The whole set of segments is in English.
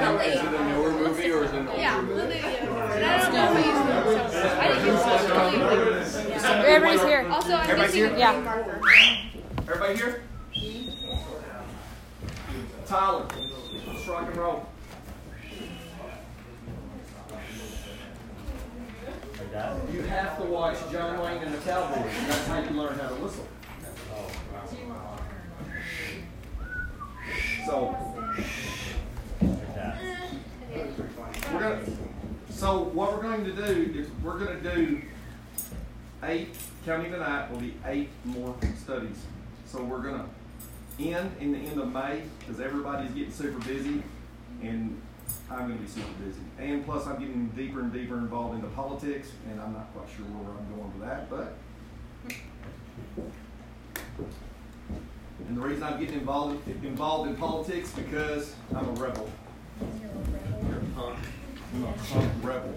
it, is it a newer movie or is it an older Yeah, movie? we'll do it. And I don't know if I used it, so I didn't use it. Really. Everybody's here. Also, I'm Everybody's here? Yeah. Everybody here? Tyler, let's rock and roll. You have to watch John Wayne and the Cowboys. That's how you learn how to whistle. So, we're gonna. So what we're going to do is we're going to do eight counting tonight will be eight more studies. So we're going to end in the end of May because everybody's getting super busy, and I'm going to be super busy. And plus, I'm getting deeper and deeper involved into politics, and I'm not quite sure where I'm going with that, but. And the reason I'm getting involved involved in politics because I'm a rebel. You're a punk. I'm a punk rebel.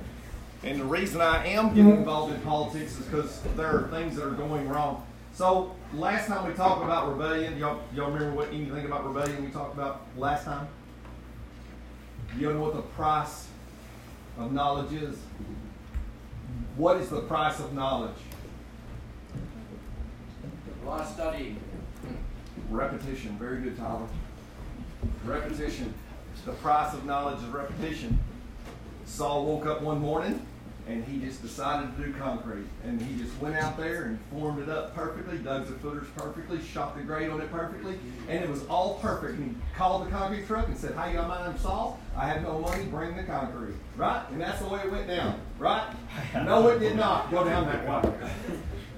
And the reason I am getting mm-hmm. involved in politics is because there are things that are going wrong. So last time we talked about rebellion, y'all, y'all remember what anything about rebellion we talked about last time? You know what the price of knowledge is? What is the price of knowledge? A lot of study. Repetition. Very good, Tyler. Repetition. The price of knowledge is repetition. Saul woke up one morning and he just decided to do concrete. And he just went out there and formed it up perfectly, dug the footers perfectly, shot the grade on it perfectly, and it was all perfect. And he called the concrete truck and said, Hey, my name's Saul. I have no money, bring the concrete. Right? And that's the way it went down. Right? No, it did not go down that way.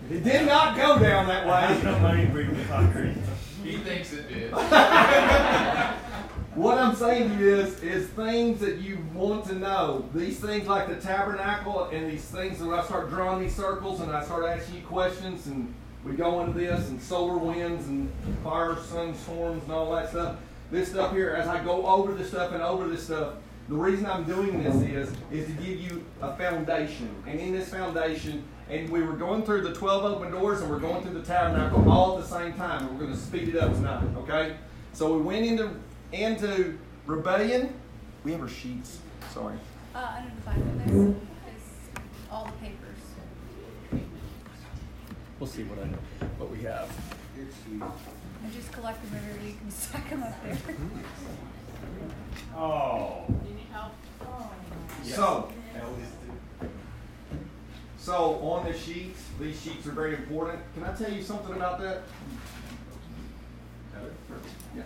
It did not go down that way. no money bring the concrete. He thinks it did. What I'm saying to you is, is things that you want to know. These things like the tabernacle and these things that I start drawing these circles and I start asking you questions and we go into this and solar winds and fire, sun, storms and all that stuff. This stuff here, as I go over this stuff and over this stuff, the reason I'm doing this is, is to give you a foundation. And in this foundation, and we were going through the 12 open doors and we're going through the tabernacle all at the same time. And we're going to speed it up tonight, okay? So we went into into rebellion. We have our sheets. Sorry. Uh, under the Bible, there is all the papers. We'll see what I know, what we have. I just collect them wherever you can stack them up there. Oh. You need help? Oh. Yes. So, so on the sheets, these sheets are very important. Can I tell you something about that? Yeah.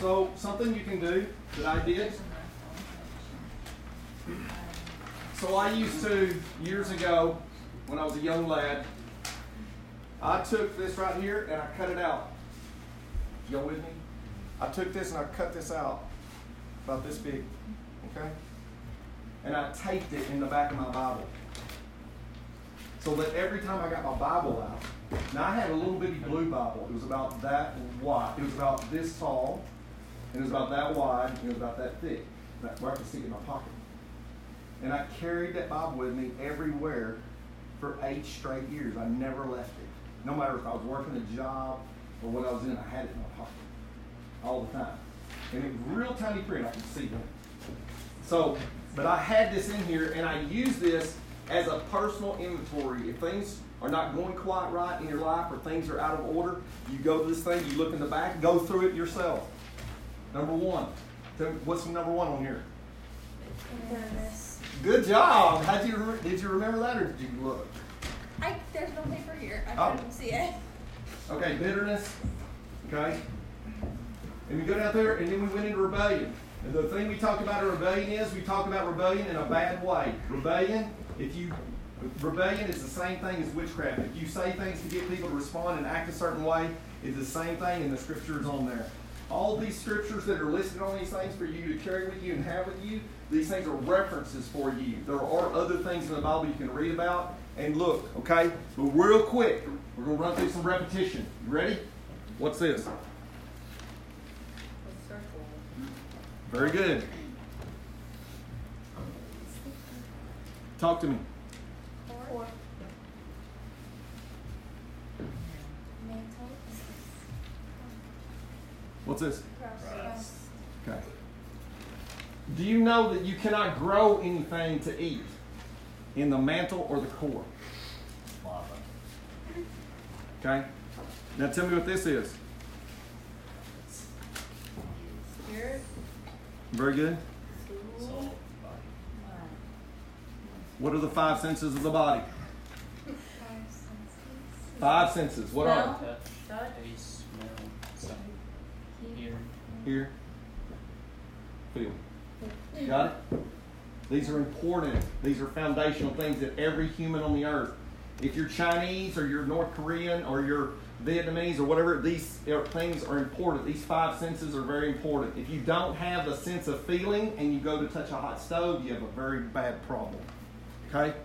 So something you can do that I did. So I used to years ago when I was a young lad. I took this right here and I cut it out. Y'all with me? I took this and I cut this out about this big. Okay? And I taped it in the back of my Bible. So that every time I got my Bible out, now I had a little bitty blue Bible. It was about that wide. It was about this tall. It was about that wide. And it was about that thick. Where I could stick it in my pocket. And I carried that Bible with me everywhere for eight straight years. I never left it. No matter if I was working a job or what I was in, I had it in my pocket all the time. And it real tiny print. I could see it. So, but I had this in here, and I use this as a personal inventory. If things are not going quite right in your life or things are out of order, you go to this thing, you look in the back, go through it yourself. Number one. What's number one on here? Good job. How'd you re- did you remember that or did you look? I, there's no paper here. I Oh. couldn't see it. Okay, bitterness. Okay. And we go down there, and then we went into rebellion. And the thing we talked about in rebellion is we talk about rebellion in a bad way. Rebellion, if you rebellion is the same thing as witchcraft. If you say things to get people to respond and act a certain way, it's the same thing, and the scripture is on there. All these scriptures that are listed on these things for you to carry with you and have with you, these things are references for you. There are other things in the Bible you can read about and look, okay? But real quick, we're going to run through some repetition. You ready? What's this? Very good. Talk to me. Four. What's this? Crust. Okay. Do you know that you cannot grow anything to eat in the mantle or the core? Okay? Now tell me what this is. Spirit. Very good. Soul. What are the five senses of the body? Five senses. What are Smell. Touch, Touch. taste, smell, sight, hear. Hear, feel. Got it? These are important. These are foundational things that every human on the earth, if you're Chinese or you're North Korean or you're Vietnamese or whatever, these things are important. These five senses are very important. If you don't have a sense of feeling and you go to touch a hot stove, you have a very bad problem. Okay?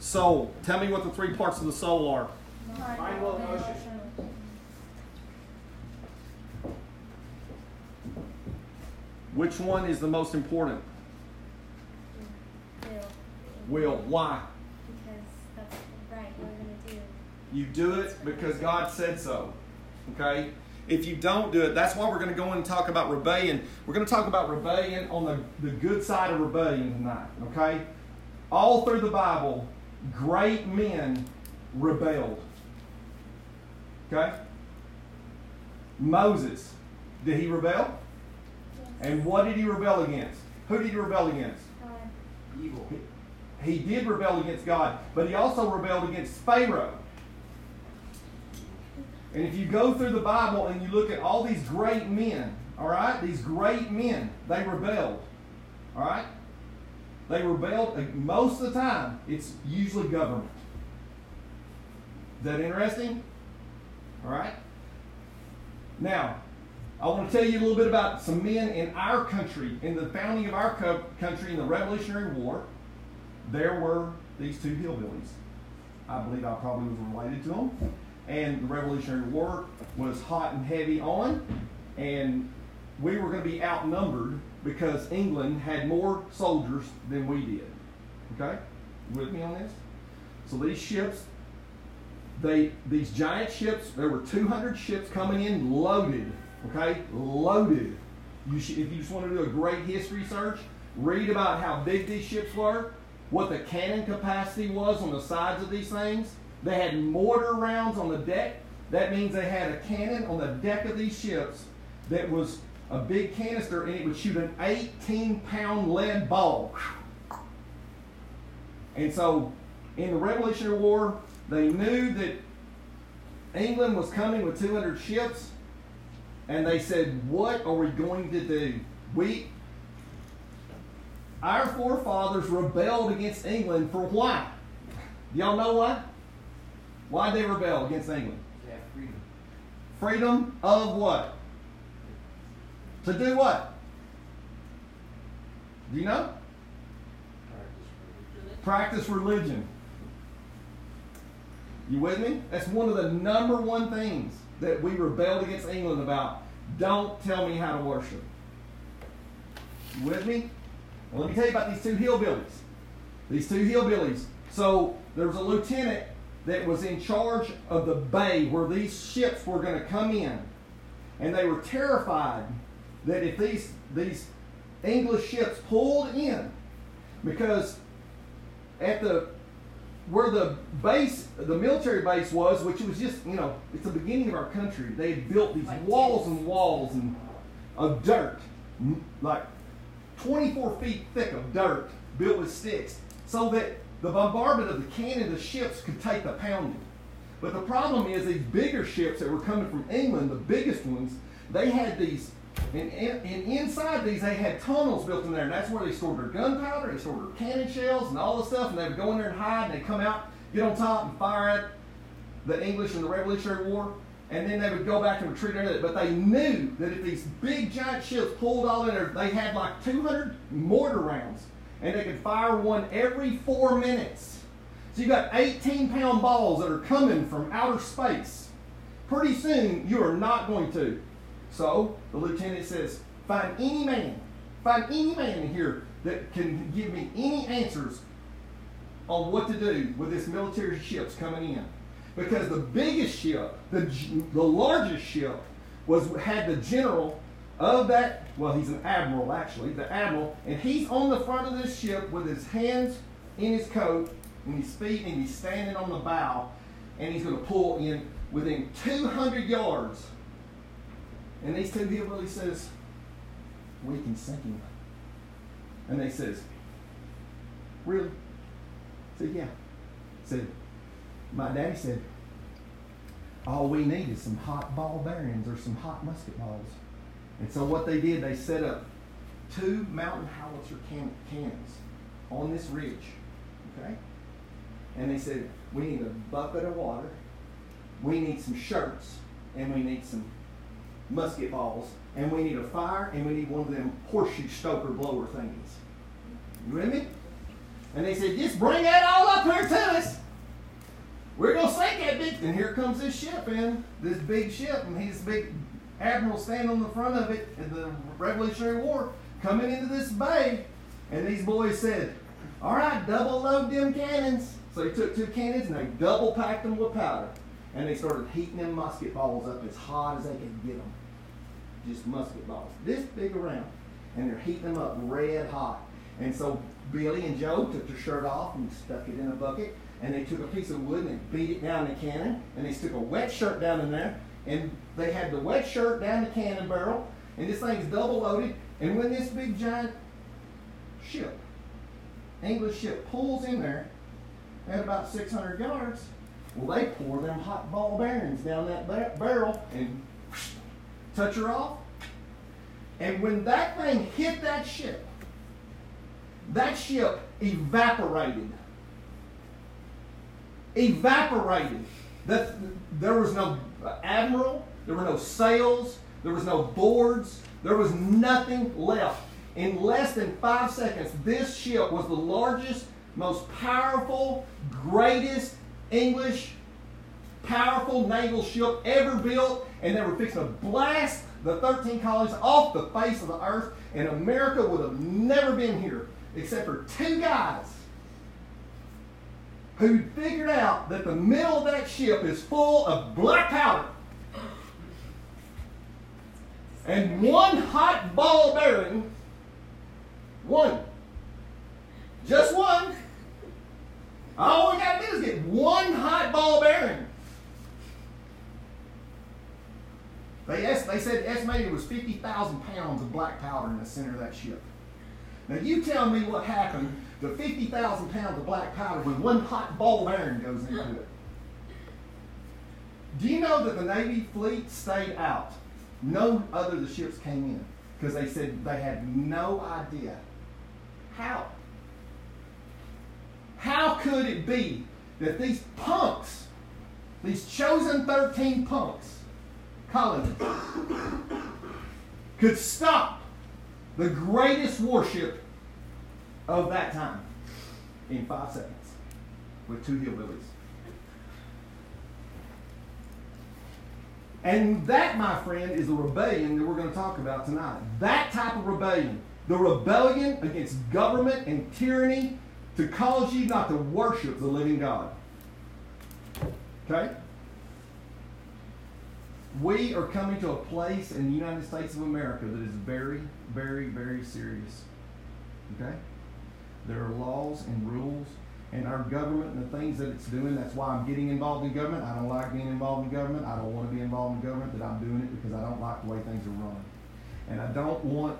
Soul. Tell me what the three parts of the soul are. Mind, will, emotion. Which one is the most important? Will. Will. Why? Because that's right, we're gonna do. You do it because God said so. Okay? If you don't do it, that's why we're going to go in and talk about rebellion. We're going to talk about rebellion on the, the good side of rebellion tonight. Okay? All through the Bible, great men rebelled. Okay? Moses, did he rebel? And what did he rebel against? Who did he rebel against? God. Evil. He did rebel against God, but he also rebelled against Pharaoh. And if you go through the Bible and you look at all these great men, all right, these great men, they rebelled. All right? They rebelled most of the time, it's usually government. Is that interesting? All right? Now, I want to tell you a little bit about some men in our country, in the founding of our co- country in the Revolutionary War there were these two hillbillies. I believe I probably was related to them. And the Revolutionary War was hot and heavy on, and we were going to be outnumbered because England had more soldiers than we did. Okay? You with me on this? So these ships, they these giant ships, there were 200 ships coming in loaded. Okay? Loaded. You should, if you just want to do a great history search, read about how big these ships were what the cannon capacity was on the sides of these things. They had mortar rounds on the deck. That means they had a cannon on the deck of these ships that was a big canister and it would shoot an 18 pound lead ball. And so in the Revolutionary War, they knew that England was coming with 200 ships and they said, What are we going to do? We, our forefathers rebelled against England for why? Do y'all know why? Why they rebel against England? Have freedom. Freedom of what? To do what? Do you know? Practice religion. You with me? That's one of the number one things that we rebelled against England about. Don't tell me how to worship. You with me? Well, let me tell you about these two hillbillies. These two hillbillies. So there was a lieutenant that was in charge of the bay where these ships were going to come in. And they were terrified that if these, these English ships pulled in, because at the where the base, the military base was, which was just, you know, it's the beginning of our country. They had built these Like walls and walls and of dirt, like 24 feet thick of dirt built with sticks, so that the bombardment of the cannon, the ships could take the pounding. But the problem is these bigger ships that were coming from England, the biggest ones, they had these, and, and, inside these they had tunnels built in there, and that's where they stored their gunpowder, they stored their cannon shells, and all this stuff, and they would go in there and hide, and they'd come out, get on top, and fire at the English in the Revolutionary War, and then they would go back and retreat under it. But they knew that if these big giant ships pulled all in there, they had like 200 mortar rounds, and they could fire one every four minutes. So you got 18 pound balls that are coming from outer space. Pretty soon, you are not going to. So the lieutenant says, Find any man, find any man in here that can give me any answers on what to do with this military ships coming in. Because the biggest ship, the, the largest ship, was had the general of that well, he's an admiral actually, the admiral, and he's on the front of this ship with his hands in his coat and his feet, and he's standing on the bow, and he's going to pull in within 200 yards. And these two hillbillies says, we can sink him. And they says, really? I said, yeah. I said, my daddy said, all we need is some hot ball bearings or some hot musket balls. And so what they did, they set up two mountain howitzer can- cannons on this ridge. Okay? And they said, we need a bucket of water, we need some shirts, and we need some musket balls, and we need a fire, and we need one of them horseshoe stoker blower things. You with me? And they said, just bring that all up here to us. We're gonna sink that big. And here comes this ship in, this big ship, and he's big admiral standing on the front of it in the Revolutionary War, coming into this bay. And these boys said, All right, double load them cannons. So they took two cannons and they double packed them with powder. And they started heating them musket balls up as hot as they could get them. Just musket balls, this big around. And they're heating them up red hot. And so Billy and Joe took their shirt off and stuck it in a bucket. And they took a piece of wood and they beat it down the cannon. And they stuck a wet shirt down in there. And they had the wet shirt down the cannon barrel. And this thing's double loaded. And when this big giant ship, English ship, pulls in there at about 600 yards, well, they pour them hot ball bearings down that bar- barrel and touch her off. And when that thing hit that ship, that ship evaporated. Evaporated. That, there was no admiral, there were no sails, there was no boards, there was nothing left. In less than five seconds, this ship was the largest, most powerful, greatest English powerful naval ship ever built, and they were fixing to blast the 13 colonies off the face of the earth, and America would have never been here except for two guys who figured out that the middle of that ship is full of black powder. And one hot ball bearing, one, just one, all we got to do is get one hot ball bearing. They, est- they said estimated it was 50,000 pounds of black powder in the center of that ship. Now you tell me what happened to 50,000 pounds of black powder when one hot ball bearing goes into it. Do you know that the Navy fleet stayed out? No other of the ships came in because they said they had no idea. How? How could it be that these punks, these chosen 13 punks, colonists, could stop the greatest warship of that time in five seconds with two hillbillies. And that, my friend, is the rebellion that we're going to talk about tonight. That type of rebellion. The rebellion against government and tyranny to cause you not to worship the living God. Okay? We are coming to a place in the United States of America that is very, very, very serious. Okay? There are laws and rules and our government and the things that it's doing. That's why I'm getting involved in government. I don't like being involved in government. I don't want to be involved in government, but I'm doing it because I don't like the way things are run. And I don't want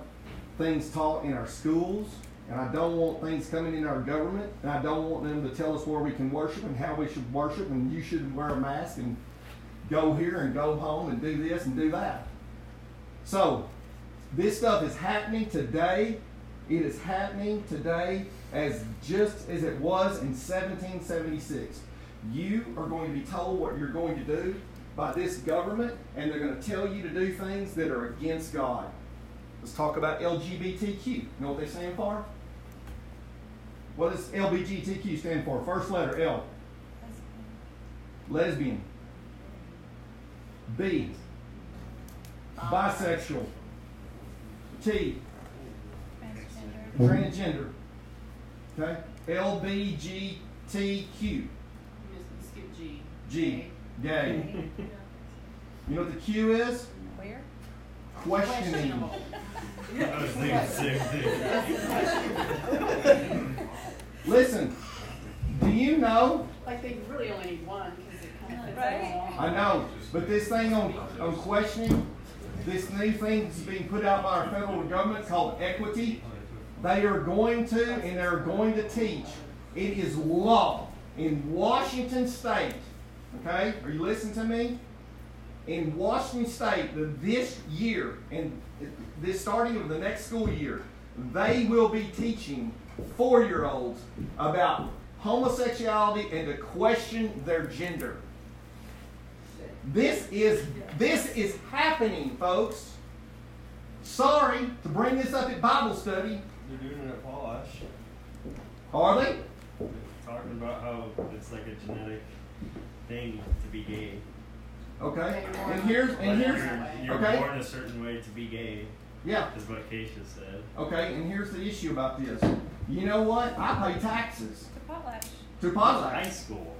things taught in our schools, and I don't want things coming in our government, and I don't want them to tell us where we can worship and how we should worship, and you should wear a mask and go here and go home and do this and do that. So, this stuff is happening today. It is happening today as just as it was in 1776. You are going to be told what you're going to do by this government, and they're going to tell you to do things that are against God. Let's talk about LGBTQ. You know what they stand for? What does LBGTQ stand for? First letter L. Lesbian. B. Bisexual. T. Transgender. Transgender. Okay? LBGTQ. Skip G. G. Gay. You know what the Q is? Queer? questioning. I was thinking the same thing. Listen, do you know? Like they really only need one because it kind of fits Right. I know, but this thing on, on questioning, this new thing that's being put out by our federal government called equity, they are going to and they're going to teach. It is law in Washington State. Okay, are you listening to me? In Washington State, this year and this starting of the next school year, they will be teaching four-year-olds about homosexuality and to question their gender. This is this is happening, folks. Sorry to bring this up at Bible study. They're doing it at Wash. Are they? Talking about how it's like a genetic thing to be gay. Okay. And here's and here's you're, you're okay. born a certain way to be gay, Yeah. is what Keisha said. Okay. And here's the issue about this. You know what? I pay taxes The potlatch. to High school.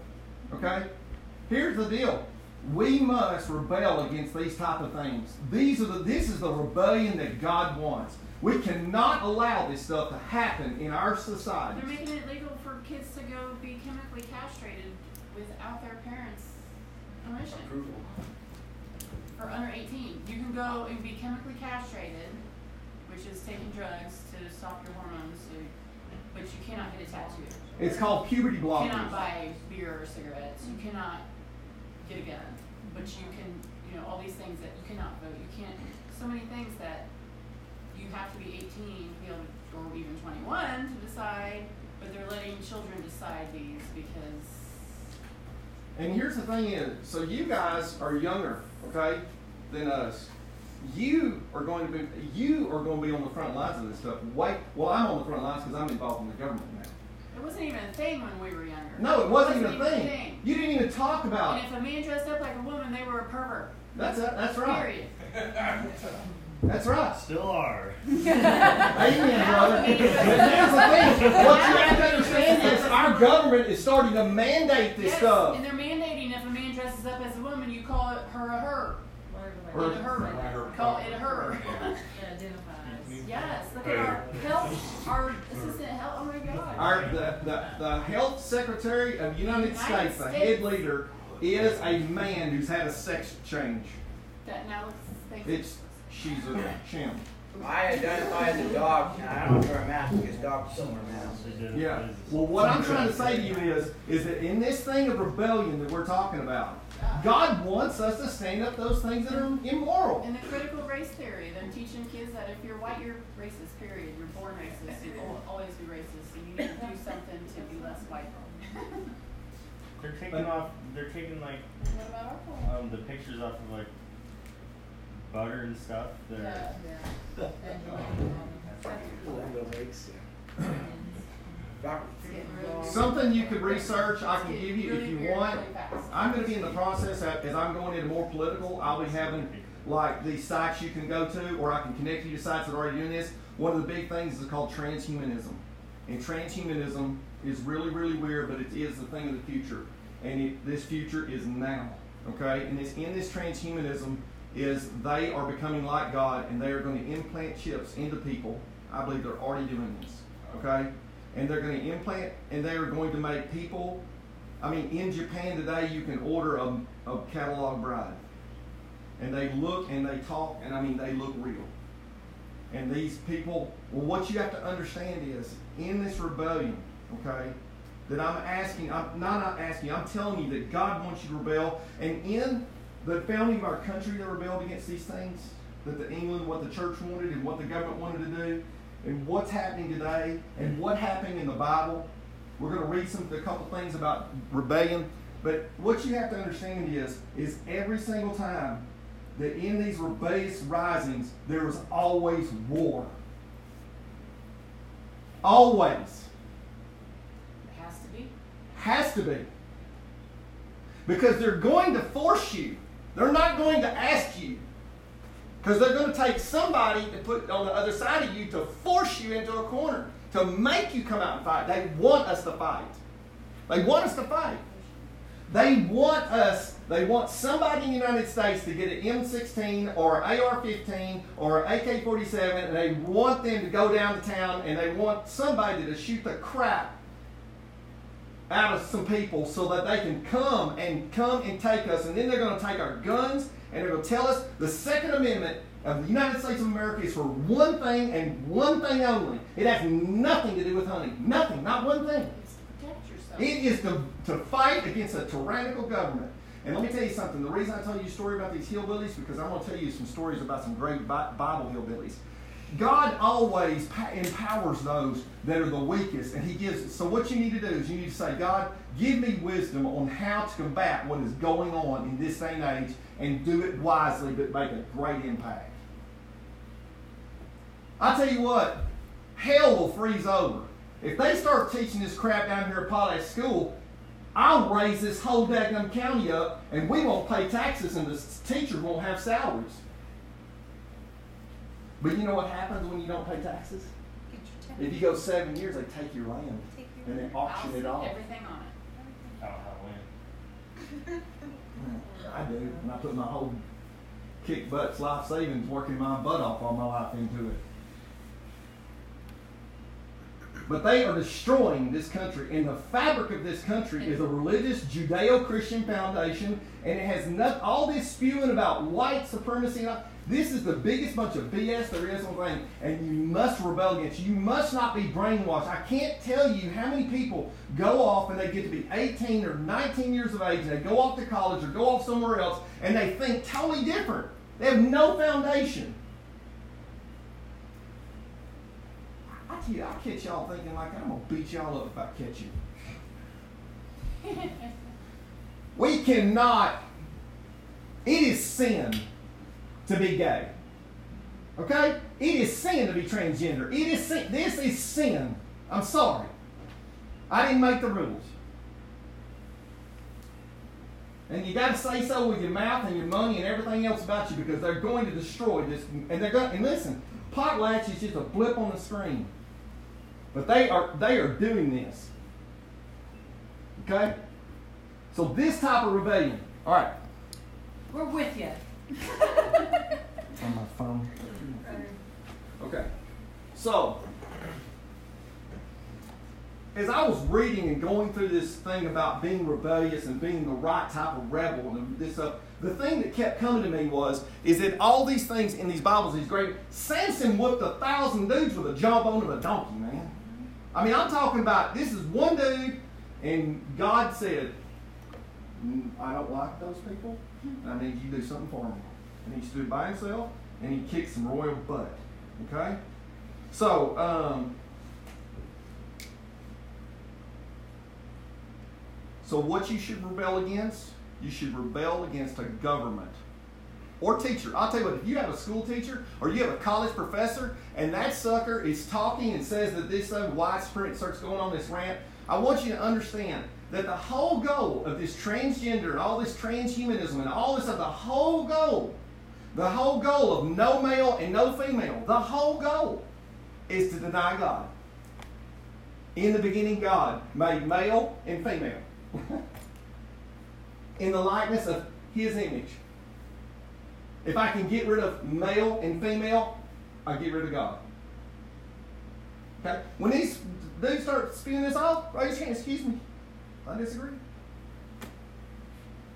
Okay. Here's the deal. We must rebel against these type of things. These are the this is the rebellion that God wants. We cannot allow this stuff to happen in our society. They're making it legal for kids to go be chemically castrated without their parents' permission. Approval. For under 18, you can go and be chemically castrated, which is taking drugs to stop your hormones, so, but you cannot get a tattoo. It's called puberty blockers. You blockers. cannot buy beer or cigarettes. You cannot get a gun, but you can, you know, all these things that you cannot vote. You can't. So many things that you have to be 18 to be able to, or even 21 to decide. But they're letting children decide these because And here's the thing is, so you guys are younger, okay, than us. You are going to be you are going to be on the front lines of this stuff. Wait, well, I'm on the front lines because I'm involved in the government now. it wasn't even a thing when we were younger. No, it wasn't even a thing. You didn't even talk about And if a man dressed up like a woman, they were a pervert. That's that's right. Period. That's right. Still are. Amen, brother. But here's the thing. What you have to understand is our government is starting to mandate this yes, stuff. and they're mandating if a man dresses up as a woman, you call it her a her. Her- It a her. Call it a her. Yes, look at our health, our assistant health, oh my God. Our the, the, the health secretary of the United United States, the head leader, is a man who's had a sex change. That now looks. It's she's a chimp. I identify as a dog, and I don't wear a mask because dogs don't wear masks. Yeah. Well, what I'm trying to say to you is, is that in this thing of rebellion that we're talking about, God wants us to stand up those things that are immoral. In the critical race theory, they're teaching kids that if you're white, you're racist, period. You're born racist. You'll always be racist. And you need to do something to be less white. They're taking off. They're taking like What about our poll? um, the pictures off of like butter and stuff. They're Something you could research, I can give you if you want. I'm going to be in the process of, as I'm going into more political. I'll be having like these sites you can go to, or I can connect you to sites that are already doing this. One of the big things is called transhumanism, and transhumanism is really, really weird, but it is the thing of the future, and it, this future is now. Okay, and it's in this transhumanism is they are becoming like God, and they are going to implant chips into people. I believe they're already doing this. Okay, and they're going to implant, and they are going to make people I mean, in Japan today, you can order a, a catalog bride. And they look and they talk, and I mean, they look real. And these people, well, what you have to understand is, in this rebellion, okay, that I'm asking, I'm not, not asking, I'm telling you that God wants you to rebel. And in the founding of our country, they rebelled against these things that the England, what the church wanted, and what the government wanted to do, and what's happening today, and what happened in the Bible. We're going to read some a couple things about rebellion, but what you have to understand is is every single time that in these rebellious risings there is always war. Always It has to be. has to be because they're going to force you. They're not going to ask you. Because they're going to take somebody to put on the other side of you to force you into a corner, to make you come out and fight. They want us to fight. They want us to fight. They want us, they want somebody in the United States to get an M16 or an AR-15 or an AK-47 and they want them to go down to town and they want somebody to shoot the crap out of some people so that they can come and come and take us and then they're going to take our guns and they're going to tell us the Second Amendment of the United States of America is for one thing and one thing only. It has nothing to do with hunting. Nothing. Not one thing. It's to protect yourself. It is to, to fight against a tyrannical government. And let me tell you something. The reason I tell you a story about these hillbillies, because I'm going to tell you some stories about some great Bi- Bible hillbillies. God always empowers those that are the weakest, and He gives. So what you need to do is you need to say, God, give me wisdom on how to combat what is going on in this and age, and do it wisely, but make a great impact. I tell you what, hell will freeze over. If they start teaching this crap down here at Potlatch School, I'll raise this whole daggum county up, and we won't pay taxes, and the teachers won't have salaries. But you know what happens when you don't pay taxes? If you go seven years, they take your land Take your and they auction it off. Everything on it. I don't know how it. I do, and I put my whole kick butts life savings working my butt off all my life into it. But they are destroying this country, and the fabric of this country is a religious Judeo-Christian foundation, and it has not, all this spewing about white supremacy. And all, this is the biggest bunch of BS there is on thing, and you must rebel against. You must not be brainwashed. I can't tell you how many people go off and they get to be 18 or 19 years of age, and they go off to college or go off somewhere else, and they think totally different. They have no foundation. I I catch y'all thinking like I'm gonna beat y'all up if I catch you. we cannot. It is sin to be gay. Okay? It is sin to be transgender. It is sin. This is sin. I'm sorry. I didn't make the rules. And you got to say so with your mouth and your money and everything else about you because they're going to destroy this. And they're going. And listen, potlatch is just a blip on the screen. But they are they are doing this. Okay? So this type of rebellion. All right. We're with you. On my phone. Okay. So as I was reading and going through this thing about being rebellious and being the right type of rebel and this stuff, the thing that kept coming to me was is that all these things in these Bibles, these great Samson whooped a thousand dudes with a jawbone of a donkey, man. I mean, I'm talking about this is one dude, and God said, "Mm, I don't like those people. And I need you to do something for me. And he stood by himself and he kicked some royal butt. Okay? So, um, so what you should rebel against? You should rebel against a government or teacher. I'll tell you what, if you have a school teacher or you have a college professor and that sucker is talking and says that this white spirit starts going on this rant, I want you to understand that the whole goal of this transgender and all this transhumanism and all this, of the whole goal, the whole goal of no male and no female, the whole goal is to deny God. In the beginning, God made male and female in the likeness of His image. If I can get rid of male and female, I get rid of God. Okay? When these dudes start spewing this off, raise your hand, excuse me. I disagree.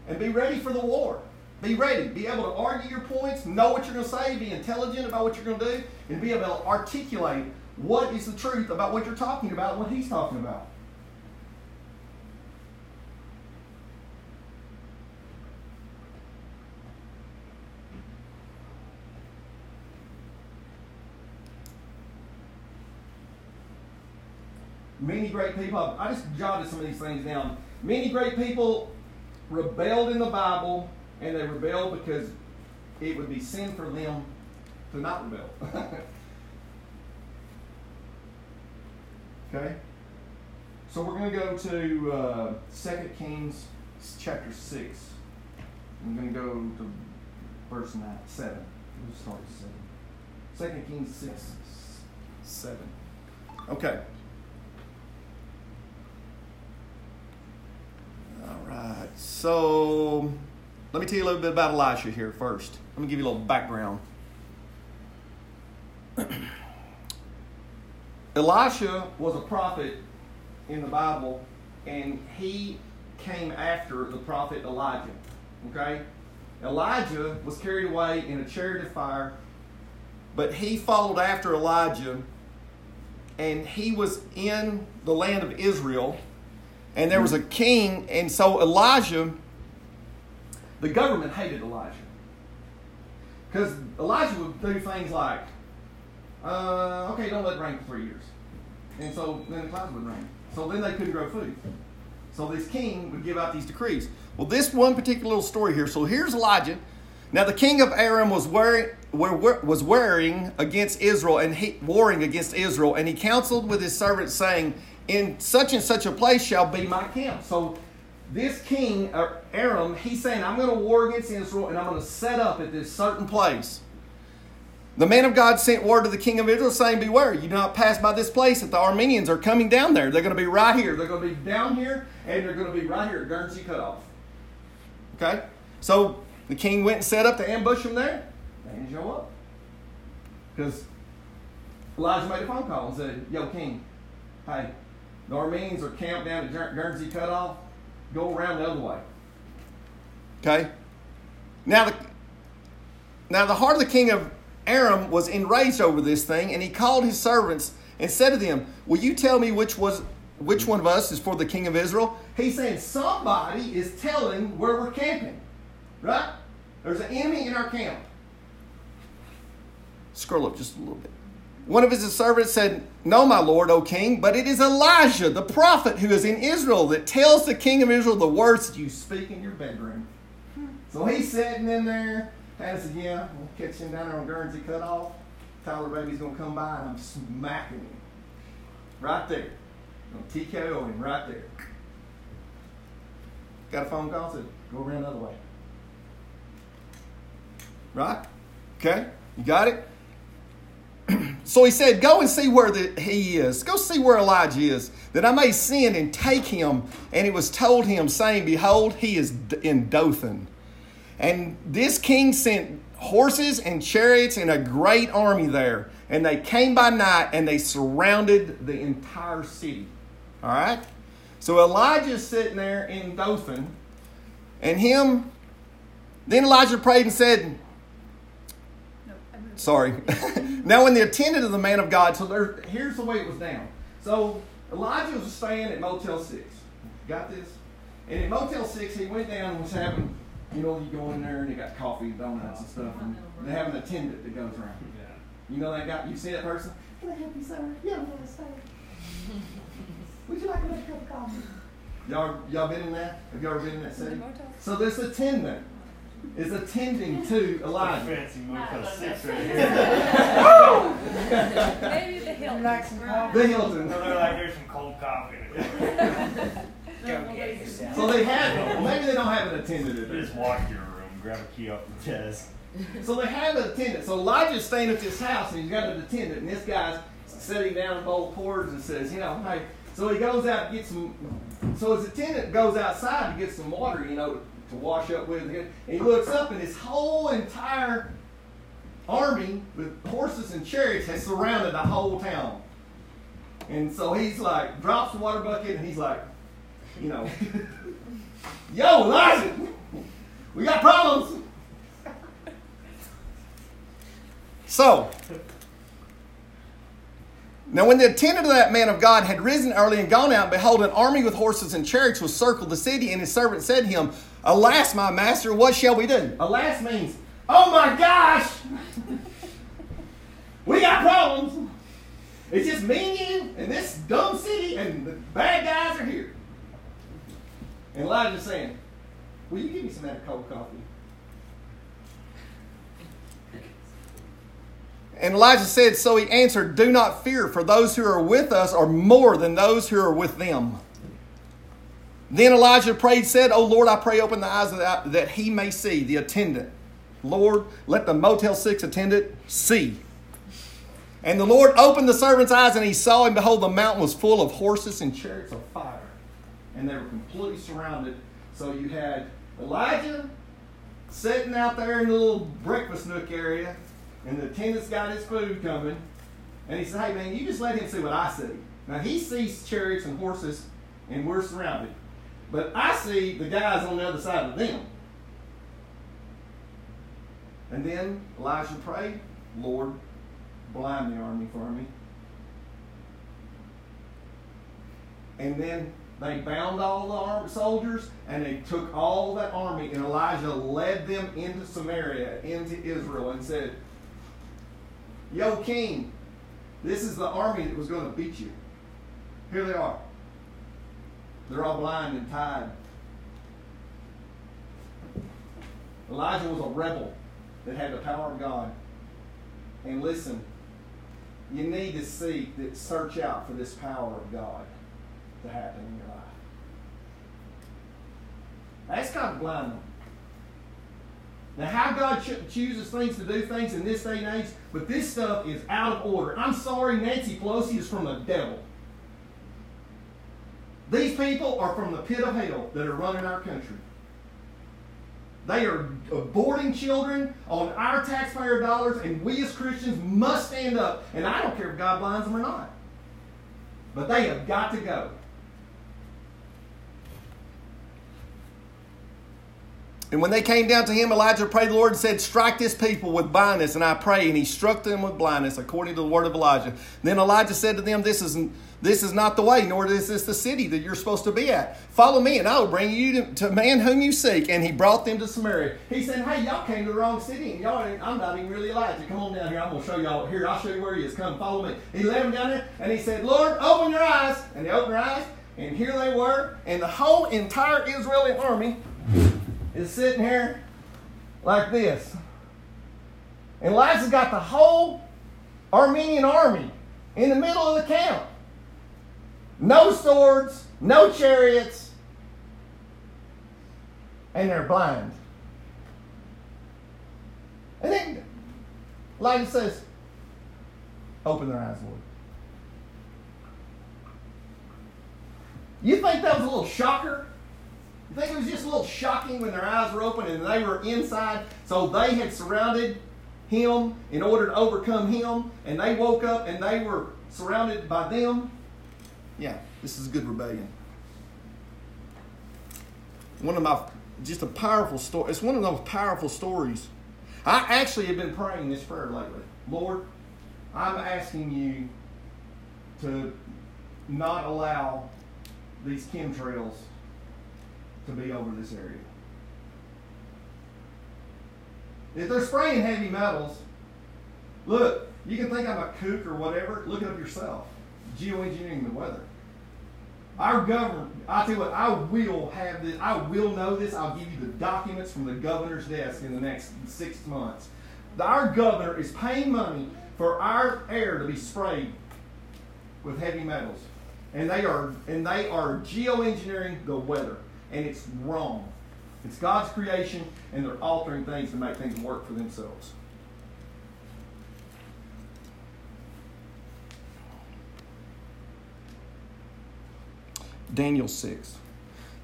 And be ready for the war. Be ready. Be able to argue your points, know what you're going to say, be intelligent about what you're going to do, and be able to articulate what is the truth about what you're talking about what he's talking about. Many great people, I just jotted some of these things down. Many great people rebelled in the Bible, and they rebelled because it would be sin for them to not rebel. okay? So we're going to go to uh, 2 Kings chapter 6. I'm going to go to verse 9, 7. We'll start at 7. 2 Kings 6, 7. Okay. All right. So let me tell you a little bit about Elisha here first. Let me give you a little background. Elisha was a prophet in the Bible, and he came after the prophet Elijah. Okay? Elijah was carried away in a chariot of fire, but he followed after Elijah, and he was in the land of Israel, and there was a king, and so Elijah, the government hated Elijah. Because Elijah would do things like, uh, okay, don't let it rain for three years. And so then the clouds would rain. So then they couldn't grow food. So this king would give out these decrees. Well, this one particular little story here. So here's Elijah. Now the king of Aram was wearing was wearing against Israel and he, warring against Israel, and he counseled with his servants, saying, "In such and such a place shall be my camp." So this king uh, Aram, he's saying, "I'm going to war against Israel, and I'm going to set up at this certain place." The man of God sent word to the king of Israel saying, Beware, you do not pass by this place that the Armenians are coming down there. They're going to be right here. They're going to be down here, and they're going to be right here at Guernsey Cutoff. Okay? So the king went and set up to ambush them there. They didn't show up. Because Elijah made a phone call and said, Yo, king, hey, the Arameans are camped down at Guernsey Cutoff. Go around the other way. Okay? Now the, now the heart of the king of Aram was enraged over this thing, and he called his servants and said to them, Will you tell me which was which one of us is for the king of Israel? He's saying somebody is telling where we're camping. Right? There's an enemy in our camp. Scroll up just a little bit. One of his servants said, No, my lord, O king, but it is Elijah, the prophet, who is in Israel, that tells the king of Israel the words that you speak in your bedroom. So he's sitting in there Pass again. We'll catch him down there on Guernsey cut off. Tyler Baby's going to come by and I'm smacking him. Right there. I'm going to TKO him right there. Got a phone call, said, go around the other way. Right? Okay? You got it? So he said, Go and see where the, he is. Go see where Elijah is, that I may send and take him. And it was told him, saying, Behold, he is in Dothan. And this king sent horses and chariots and a great army there. And they came by night and they surrounded the entire city. All right? So Elijah's sitting there in Dothan. And him, then Elijah prayed and said, Sorry. now, when the attendant of the man of God, so there, here's the way it was down. So Elijah was staying at Motel 6. Got this? And at Motel 6, he went down and was having you know, you go in there and they got coffee, and donuts, and stuff, and they have an attendant that goes around. You know that guy? You see that person? Can I help you, sir? Yeah, yes, sir. Would you like another cup of coffee? Y'all, y'all been in that? Have y'all ever been in that city? So this attendant is attending to Elijah. Fancy Motel Six right here. Maybe the Hilton. The Hilton. No, they're like, here's some cold coffee. So they have it. Maybe they don't have an attendant You just walk to your room, grab a key off the desk. So they have an attendant. So Elijah's staying at this house and he's got an attendant, and this guy's sitting down in both cords and says, you know, hey. So he goes out and gets some. So his attendant goes outside to get some water, you know, to wash up with. And he looks up, and his whole entire army with horses and chariots has surrounded the whole town. And so he's like, drops the water bucket, and he's like, you know, yo, Elijah, we got problems. So, now when the attendant of that man of God had risen early and gone out, behold, an army with horses and chariots was circled the city, and his servant said to him, Alas, my master, what shall we do? Alas means, oh my gosh, we got problems. It's just me and you and this dumb city, and the bad guys are here. And Elijah's saying, Will you give me some of that cold coffee? And Elijah said, So he answered, Do not fear, for those who are with us are more than those who are with them. Then Elijah prayed, said, Oh Lord, I pray, open the eyes of that, that he may see, the attendant. Lord, let the Motel 6 attendant see. And the Lord opened the servant's eyes, and he saw, and behold, the mountain was full of horses and chariots of fire and they were completely surrounded So you had Elijah sitting out there in the little breakfast nook area, and the attendant's got his food coming, and he said, Hey man, you just let him see what I see. Now he sees chariots and horses, and we're surrounded. But I see the guys on the other side of them. And then Elijah prayed, Lord, blind the army for me. And then they bound all the armed soldiers and they took all that army, and Elijah led them into Samaria, into Israel, and said, Yo, king, this is the army that was going to beat you. Here they are. They're all blind and tied. Elijah was a rebel that had the power of God. And listen, you need to seek, that search out for this power of God to happen in your life. Ask God to blind them. Now, how God cho- chooses things to do things in this day and age, but this stuff is out of order. I'm sorry, Nancy Pelosi is from the devil. These people are from the pit of hell that are running our country. They are aborting children on our taxpayer dollars, and we as Christians must stand up. And I don't care if God blinds them or not. But they have got to go. And when they came down to him, Elijah prayed the Lord and said, Strike this people with blindness. And I pray. And he struck them with blindness, according to the word of Elijah. Then Elijah said to them, This is, this is not the way, nor is this the city that you're supposed to be at. Follow me, and I will bring you to, to man whom you seek. And he brought them to Samaria. He said, Hey, y'all came to the wrong city, and y'all I'm not even really Elijah. Come on down here. I'm going to show y'all. Here, I'll show you where he is. Come, follow me. He led them down there, and he said, Lord, open your eyes. And they opened their eyes, and here they were. And the whole entire Israeli army is sitting here like this. And Elijah's got the whole Aramean army in the middle of the camp. No swords, no chariots, and they're blind. And then Elijah says, Open their eyes, Lord. You think that was a little shocker? You think it was just a little shocking when their eyes were open and they were inside? So they had surrounded him in order to overcome him, and they woke up and they were surrounded by them. Yeah, this is good rebellion. One of my, just a powerful story. It's one of those powerful stories. I actually have been praying this prayer lately. Lord, I'm asking you to not allow these chemtrails to be over this area. If they're spraying heavy metals, look, you can think I'm a kook or whatever. Look it up yourself. Geoengineering the weather. Our government, I tell you what, I will have this, I will know this. I'll give you the documents from the governor's desk in the next six months. Our governor is paying money for our air to be sprayed with heavy metals. And they are and they are geoengineering the weather. And it's wrong. It's God's creation, and they're altering things to make things work for themselves. Daniel 6.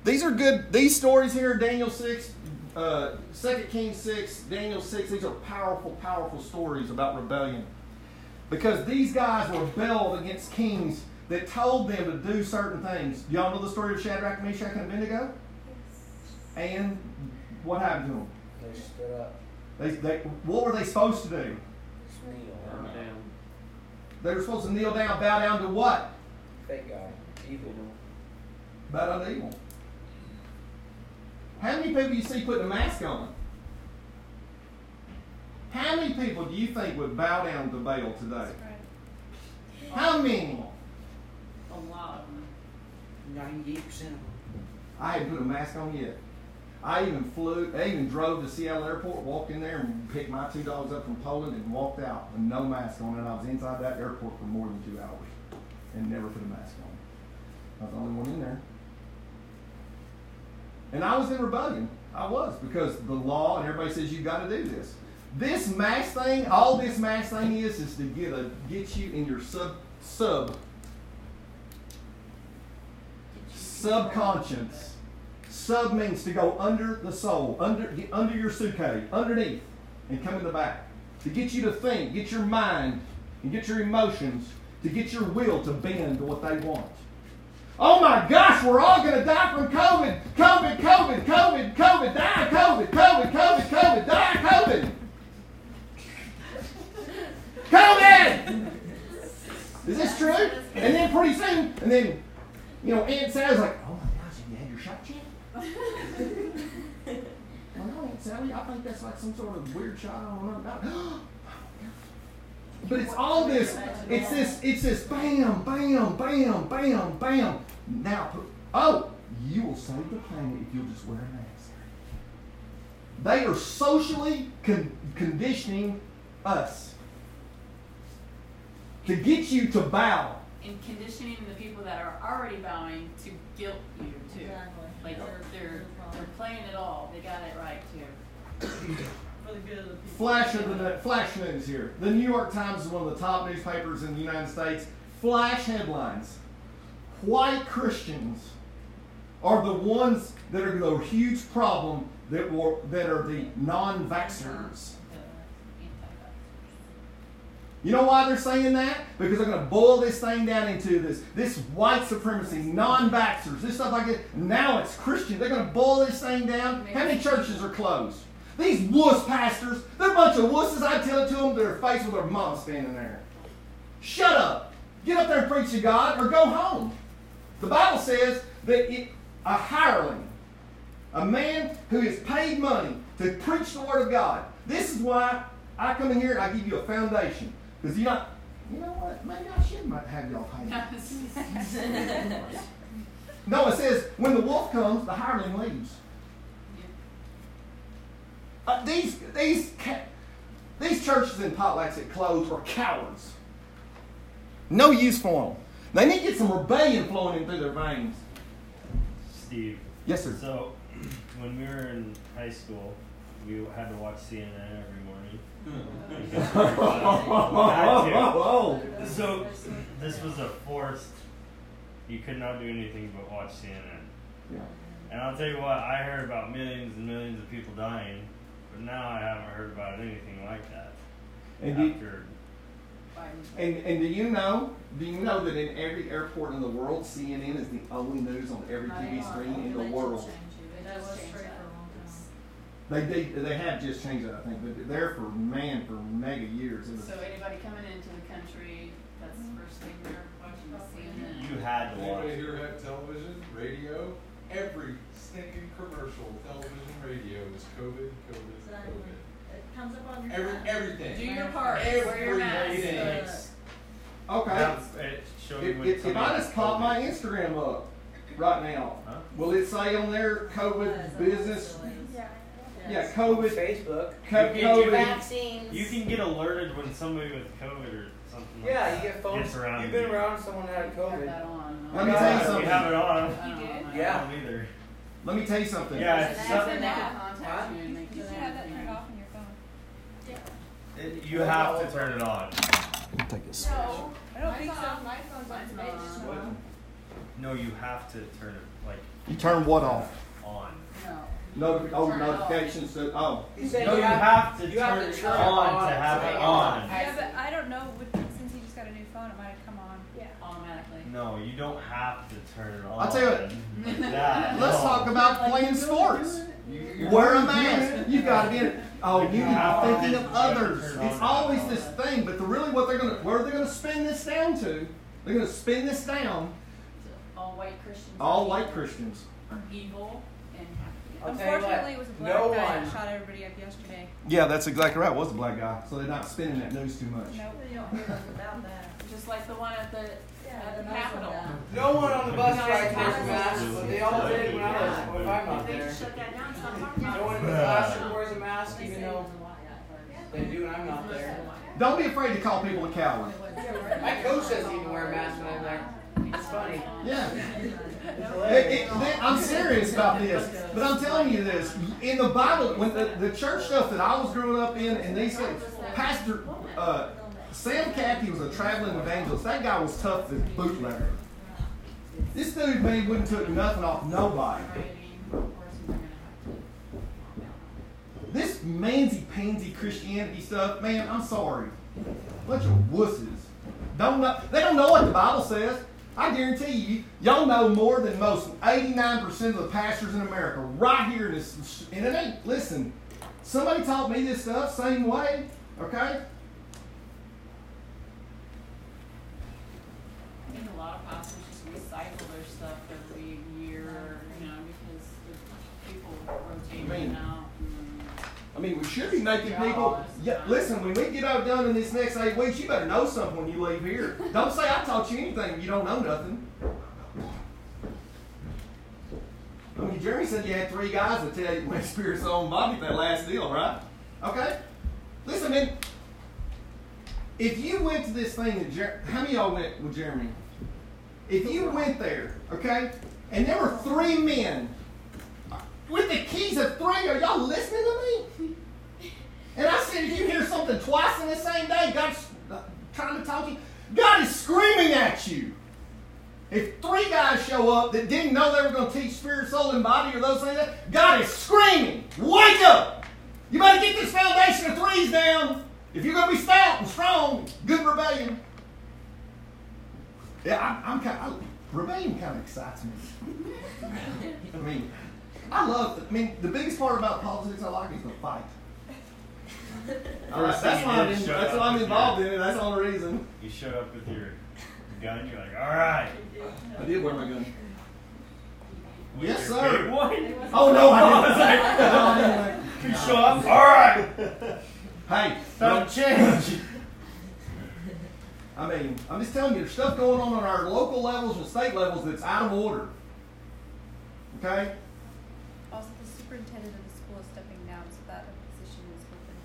These are good, these stories here, Daniel 6, uh, 2 Kings 6, Daniel 6, these are powerful, powerful stories about rebellion. Because these guys rebelled against kings that told them to do certain things. Y'all know the story of Shadrach, Meshach, and Abednego? Yes. And what happened to them? They stood up. They, they, what were they supposed to do? Kneel. Burn down. They were supposed to kneel down, bow down to what? Fake guy. Evil. Bow down to evil. How many people you see putting a mask on? How many people do you think would bow down to Baal today? Right. How many? I hadn't put a mask on yet. I even flew, I even drove to Seattle Airport, walked in there and picked my two dogs up from Poland and walked out with no mask on. And I was inside that airport for more than two hours and never put a mask on. I was the only one in there. And I was in rebellion. I was because the law and everybody says you got to do this. This mask thing, all this mask thing is, is to get a get you in your sub sub subconscious Sub means to go under the sole, under, under your suitcase, underneath, and come in the back. To get you to think, get your mind, and get your emotions, to get your will to bend to what they want. Oh my gosh, we're all going to die from COVID. COVID, COVID, COVID, COVID, die COVID, COVID, COVID, COVID, die COVID. COVID! Is this true? And then pretty soon, and then, you know, Aunt Sally's like, oh my gosh, have you had your shot yet? well, no, Aunt Sally, I think that's like some sort of weird shot I don't know about. But it's all this, it's this, it's this bam, bam, bam, bam, bam. Now, oh, you will save the planet if you'll just wear a mask. They are socially con- conditioning us to get you to bow. And conditioning the people that are already bowing to guilt you too. Like they're they're they're playing it all. They got it right too. Flash of the flash news here. The New York Times is one of the top newspapers in the United States. Flash headlines: White Christians are the ones that are the huge problem that were that are the non-vaxxers. You know why they're saying that? Because they're going to boil this thing down into this this white supremacy, non-vaxxers, this stuff like that. Now it's Christian. They're going to boil this thing down. How many churches are closed? These wuss pastors, they're a bunch of wusses. I tell it to them, they're face with their mom standing there. Shut up. Get up there and preach to God or go home. The Bible says that it, a hireling, a man who is paid money to preach the Word of God. This is why I come in here and I give you a foundation. Because you're not, you know what? Maybe I should might have y'all paid. No, it says when the wolf comes, the hireling leaves. Uh, these these ca- these churches and Potlatch that close are cowards. No use for them. They need to get some rebellion flowing in through their veins. Steve. Yes, sir. So, when we were in high school, we had to watch CNN every morning. Because we were had Oh. So, this was a forced. You could not do anything but watch CNN. yeah. And I'll tell you what, I heard about millions and millions of people dying, but now I haven't heard about anything like that. And do, After, and, and do you know? Do you know that in every airport in the world, CNN is the only news on every TV screen in the world? They, they they have just changed that, I think, but they're for man for mega years. So anybody coming into the country, that's the first thing they're watching CNN. you had to watch. Anybody here have television, radio? Every stinking commercial, television, radio is COVID, COVID, COVID. It comes up on your Every, phone. everything. Do your part. Wear your mask. Everything. Okay. Have- it showed If, when if, if I had just pop my Instagram up right now, Huh? will it say on there COVID business? Yeah. Yeah, COVID. Facebook. Co- You get COVID. Vaccines. You can get alerted when somebody with COVID or something Yeah, that you get phones. gets around You've been you. around someone that had Have COVID. that on. Let me tell you something. You have it on. I don't. Yeah. I don't either. Let me tell you something. Yeah, it's something. when they can contact you and they can You should have that turned off on your phone. It, you have to turn it on. Take this. No, I don't think so. My phone's on today. No, you have to turn it like You turn what off? On. No. Oh, Turn it off. notifications. To, oh, He said No, you you have, have to you have turn to it turn it on on to have it on. Yeah, but I don't know, would- since he just got a new phone, it might have come on. Yeah. Automatically. No, you don't have to turn it on. I'll tell you what. Like that. let's no. talk about playing sports. You- you're Wear a mask. it. You got to be in it. Oh, you You have are thinking of you have to others. It's always this thing, but the really what they're gonna where are they're gonna spin this down to? They're gonna spin this down. All white Christians. All white Christians. Are evil and have I'll tell you what, Unfortunately, it was a black no guy one- that shot everybody up yesterday. Yeah, that's exactly right. It was a black guy, so they're not spinning that news too much. Nope. You don't hear nothing about that. Just like the one at the, Yeah, at the the Muslim Capitol. No one on the bus No, drive it's wears not. a mask, but they all did when I was when I'm not They there. shut that down, stop talking No one in the classroom wears a mask, even though they do when I'm not there. Don't be afraid to call people a coward. My coach doesn't even wear a mask when I'm there. It's funny. Yeah. I'm serious about this, but I'm telling you this. In the Bible, when the, the church stuff that I was growing up in, and they say Pastor uh, Sam Cathey was a traveling evangelist. That guy was tough as bootlegger. This dude man wouldn't took nothing off nobody. This mansy pansy Christianity stuff, man, I'm sorry. Bunch of wusses. Don't know, they don't know what the Bible says. I guarantee you, y'all know more than most 89% of the pastors in America right here in this. And it ain't, listen, somebody taught me this stuff same way, okay? I think a lot of pastors just recycle their stuff every year, you know, because the people rotate out. and- I mean, we should be making people. Yeah, listen, when we get out done in this next eight weeks, you better know something when you leave here. Don't say I taught you anything. You don't know nothing. I mean, Jeremy said you had three guys that tell you when spirit's on body that last deal, right? Okay. Listen, man. If you went to this thing, and Jer- how many of y'all went with Jeremy? If you went there, okay, and there were three men with the keys of three, are y'all listening to me? And I said, if you hear something twice in the same day, God's uh, trying to talk to you, God is screaming at you. If three guys show up that didn't know they were going to teach spirit, soul, and body or those things, God is screaming, wake up! You better get this foundation of threes down. If you're going to be stout and strong, good rebellion. Yeah, I'm, I'm kind of, rebellion kind of excites me. I mean, I love, I mean, the biggest part about politics I like is the fight. All right, that's why I'm, in, that's why I'm involved your- in it. That's the only reason. You showed up with your gun. You're like, all right. I did wear my gun. With Yes, sir. big one. Oh no, I didn't. You show up. All right. hey, Don't change. I mean, I'm just telling you, there's stuff going on on our local levels and state levels that's out of order. Okay? Also, the superintendent of the school is stepping down, so that position is open.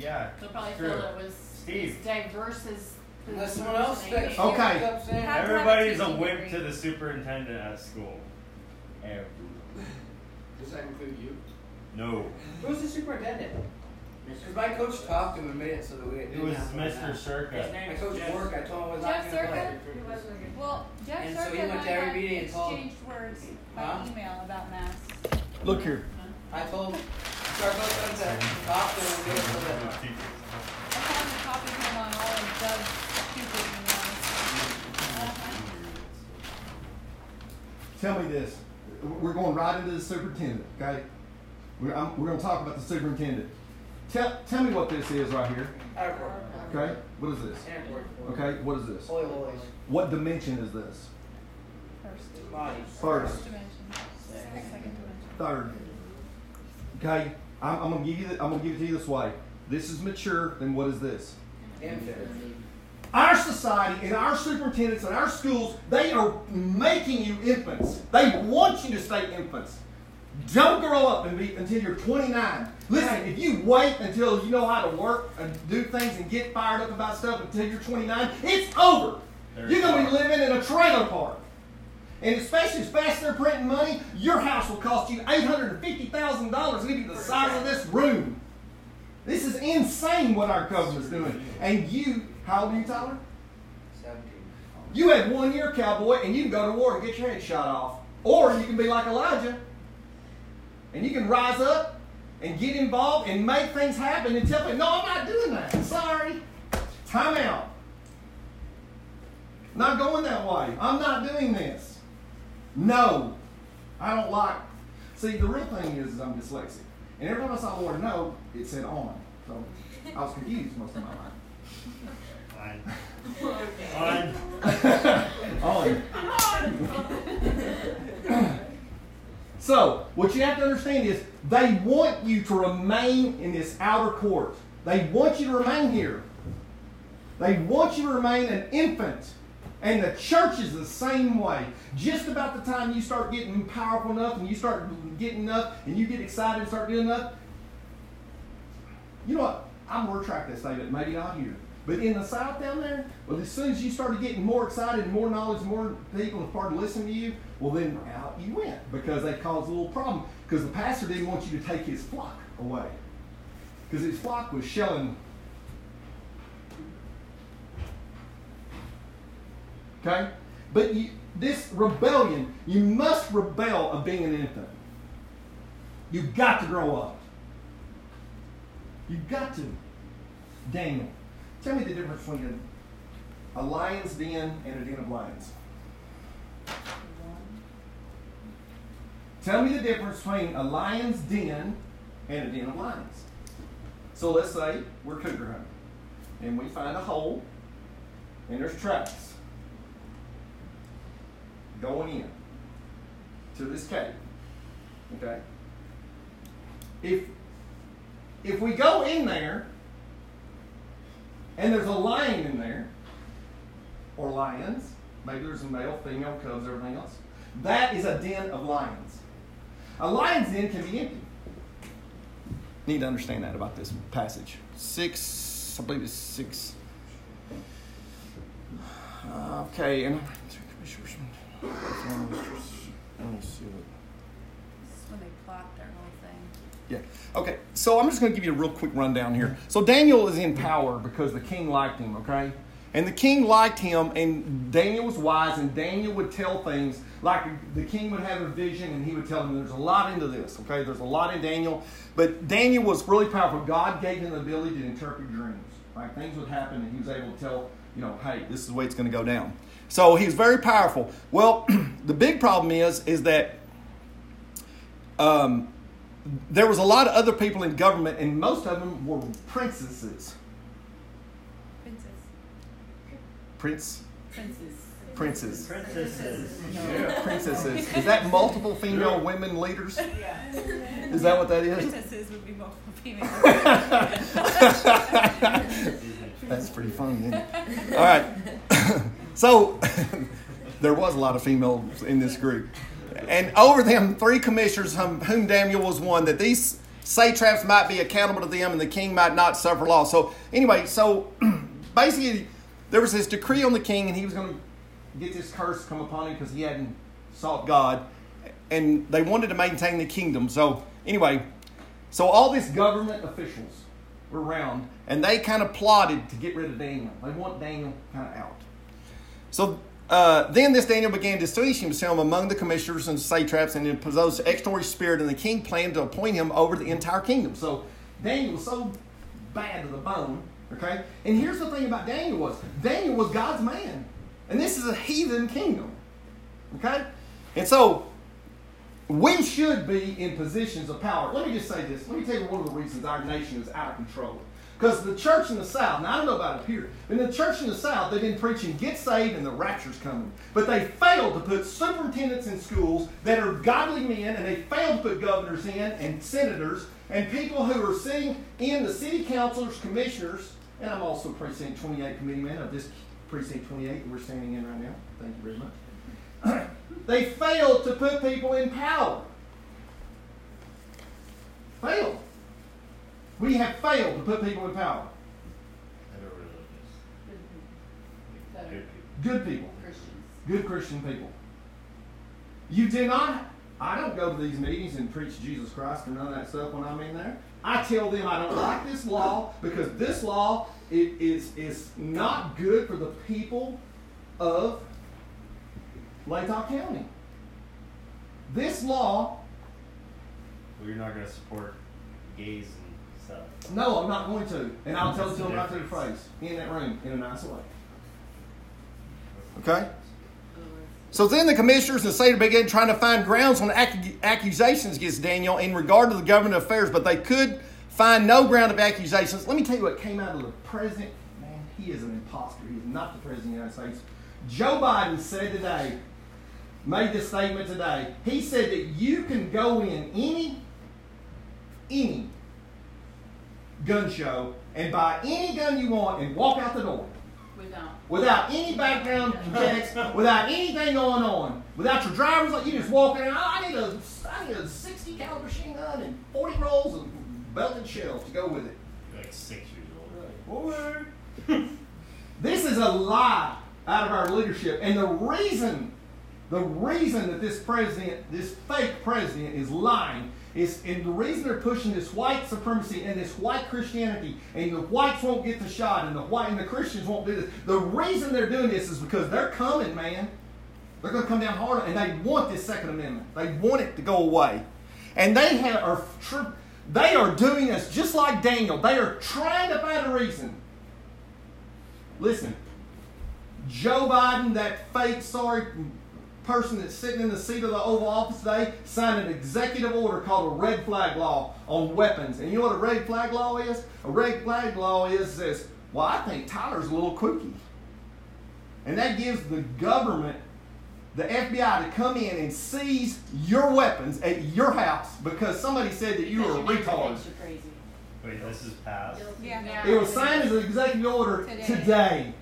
Yeah. They'll probably true. feel it was Steve. as diverse as. Unless someone else sticks. Okay. Up saying- Have- Everybody's a teaching whip degree. to the superintendent at school. Every- Does that include you? No. Who's the superintendent? Because my coach talked to him and made it so that we It didn't was have to Mr. laugh. Cirka. My coach work, I told him I was not Jeff going to play. Cirka? Well, Jeff And so he went I to every had meeting and told- exchanged words by Huh? email about masks. Look here. I told him, so our coach said to talk and get it so that I found the copies of them on all of Doug's stupid emails. Tell me this. We're going right into the superintendent, okay? We're, I'm, we're going to talk about the superintendent. Tell, tell me what this is right here, airport, okay? What is this? airport, Okay, what is this? holy holy, What dimension is this? First. body. First. Dimension. Second dimension. Third. Okay, I'm, I'm gonna give you. The, I'm gonna give it to you this way. This is mature. Then what is this? Infant. Our society and our superintendents and our schools, they are making you infants. They want you to stay infants. Don't grow up and be until you're 29. Listen, if you wait until you know how to work and do things and get fired up about stuff until you're 29, it's over. There's You're gonna be living in a trailer park. And especially as fast as they're printing money, your house will cost you $850,000. It'll be the size of this room. This is insane what our government's doing. And you, how old are you, Tyler? Seventeen. You had one year, cowboy, and you can go to war and get your head shot off. Or you can be like Elijah, and you can rise up and get involved and make things happen and tell people, no, I'm not doing that. Sorry. Time out. Not going that way. I'm not doing this. No. I don't like. See, the real thing is, is I'm dyslexic. And every time I saw the word no, it said on. So I was confused most of my life. Fine. Fine. on. so, what you have to understand is they want you to remain in this outer court. They want you to remain here. They want you to remain an infant. And the church is the same way. Just about the time you start getting powerful enough and you start getting enough and you get excited and start doing enough, you know what? I'm going to retract that statement. Maybe not here. But in the South down there, well, as soon as you started getting more excited and more knowledge, more people started listening to you, well, then out you went because they caused a little problem. Because the pastor didn't want you to take his flock away. Because his flock was shelling. Okay? But you, this rebellion, you must rebel of being an infant. You've got to grow up. You've got to. Daniel, tell me the difference between a, lion's den and a den of lions. Tell me the difference between a lion's den and a den of lions. So let's say we're cougar hunting and we find a hole and there's tracks going in to this cave. Okay? If if we go in there and there's a lion in there, or lions, maybe there's a male, female, cubs, everything else, that is a den of lions. A lion's den can be empty. Need to understand that about this passage. Six, I believe it's six. Okay, and let me see what. This is when they plot their whole thing. Yeah. Okay. So I'm just going to give you a real quick rundown here. So Daniel is in power because the king liked him. Okay. And the king liked him, and Daniel was wise, and Daniel would tell things like the king would have a vision, and he would tell him, There's a lot into this, okay? There's a lot in Daniel. But Daniel was really powerful. God gave him the ability to interpret dreams. Like things would happen, and he was able to tell, you know, hey, this is the way it's going to go down. So he was very powerful. Well, the big problem is, is that um, there was a lot of other people in government, and most of them were princesses. Princess. Prince, Princess. princes, Princesses. princesses. Is that multiple female women leaders? Yeah. Is that what that is? Princesses would be multiple females. That's pretty funny, isn't it? All right. so there was a lot of females in this group. And over them, three commissioners, whom, Daniel was one, that these satraps might be accountable to them and the king might not suffer loss. So, anyway, so basically, there was this decree on the king, and he was going to get this curse come upon him because he hadn't sought God. And they wanted to maintain the kingdom. So, anyway, so all these government officials were around, and they kind of plotted to get rid of Daniel. They want Daniel kind of out. So uh, then this Daniel began to distinguish himself among the commissioners and satraps, and he possessed extraordinary spirit, and the king planned to appoint him over the entire kingdom. So Daniel was so bad to the bone. Okay, and here's the thing about Daniel was Daniel was God's man, and this is a heathen kingdom. Okay, and so we should be in positions of power. Let me just say this. Let me tell you one of the reasons our nation is out of control. Because the church in the South, now I don't know about up here, in the church in the South, they've been preaching get saved and the rapture's coming. But they failed to put superintendents in schools that are godly men, and they failed to put governors in and senators and people who are sitting in the city councilors, commissioners, and I'm also precinct 28 committee man of this precinct 28 that we're standing in right now. Thank you very much. they failed to put people in power. Failed. We have failed to put people in power. Never religious. That are Good people. Good people. Christians. Good Christian people. You did not, I don't go to these meetings and preach Jesus Christ or none of that stuff when I'm in there. I tell them I don't like this law because this law it is, is not good for the people of Latah County. This law, Well, you're not going to support gays and stuff. No, I'm not going to. And I'll tell it to them right to their face in that room in a nice way. Okay? So then the commissioners and the Seder began trying to find grounds on accusations against Daniel in regard to the government affairs, but they could find no ground of accusations. Let me tell you what came out of the president. Man, he is an imposter. He is not the president of the United States. Joe Biden said today, made this statement today. He said that you can go in any, any gun show and buy any gun you want and walk out the door Without. without any background checks, without anything going on, without your driver's license, you just walk in. Oh, I need a, I need a 60 caliber machine gun and 40 rolls of belted shells to go with it. You're like six years old. This is a lie out of our leadership, and the reason, the reason that this president, this fake president, is lying is, and the reason they're pushing this white supremacy and this white Christianity, and the whites won't get the shot, and the white and the Christians won't do this. The reason they're doing this is because they're coming, man. They're going to come down harder, and they want this Second Amendment. They want it to go away, and they have are. Tr- They are doing this just like Daniel. They are trying to find a reason. Listen, Joe Biden, that fake, sorry person that's sitting in the seat of the Oval Office today, signed an executive order called a red flag law on weapons. And you know what a red flag law is? A red flag law is this, well, I think Tyler's a little kooky. And that gives the government, the FBI, to come in and seize your weapons at your house because somebody said that you were a Because your neighbor retard. thinks you're crazy. Wait, this is passed. Yeah. It was signed as an executive order Today. today.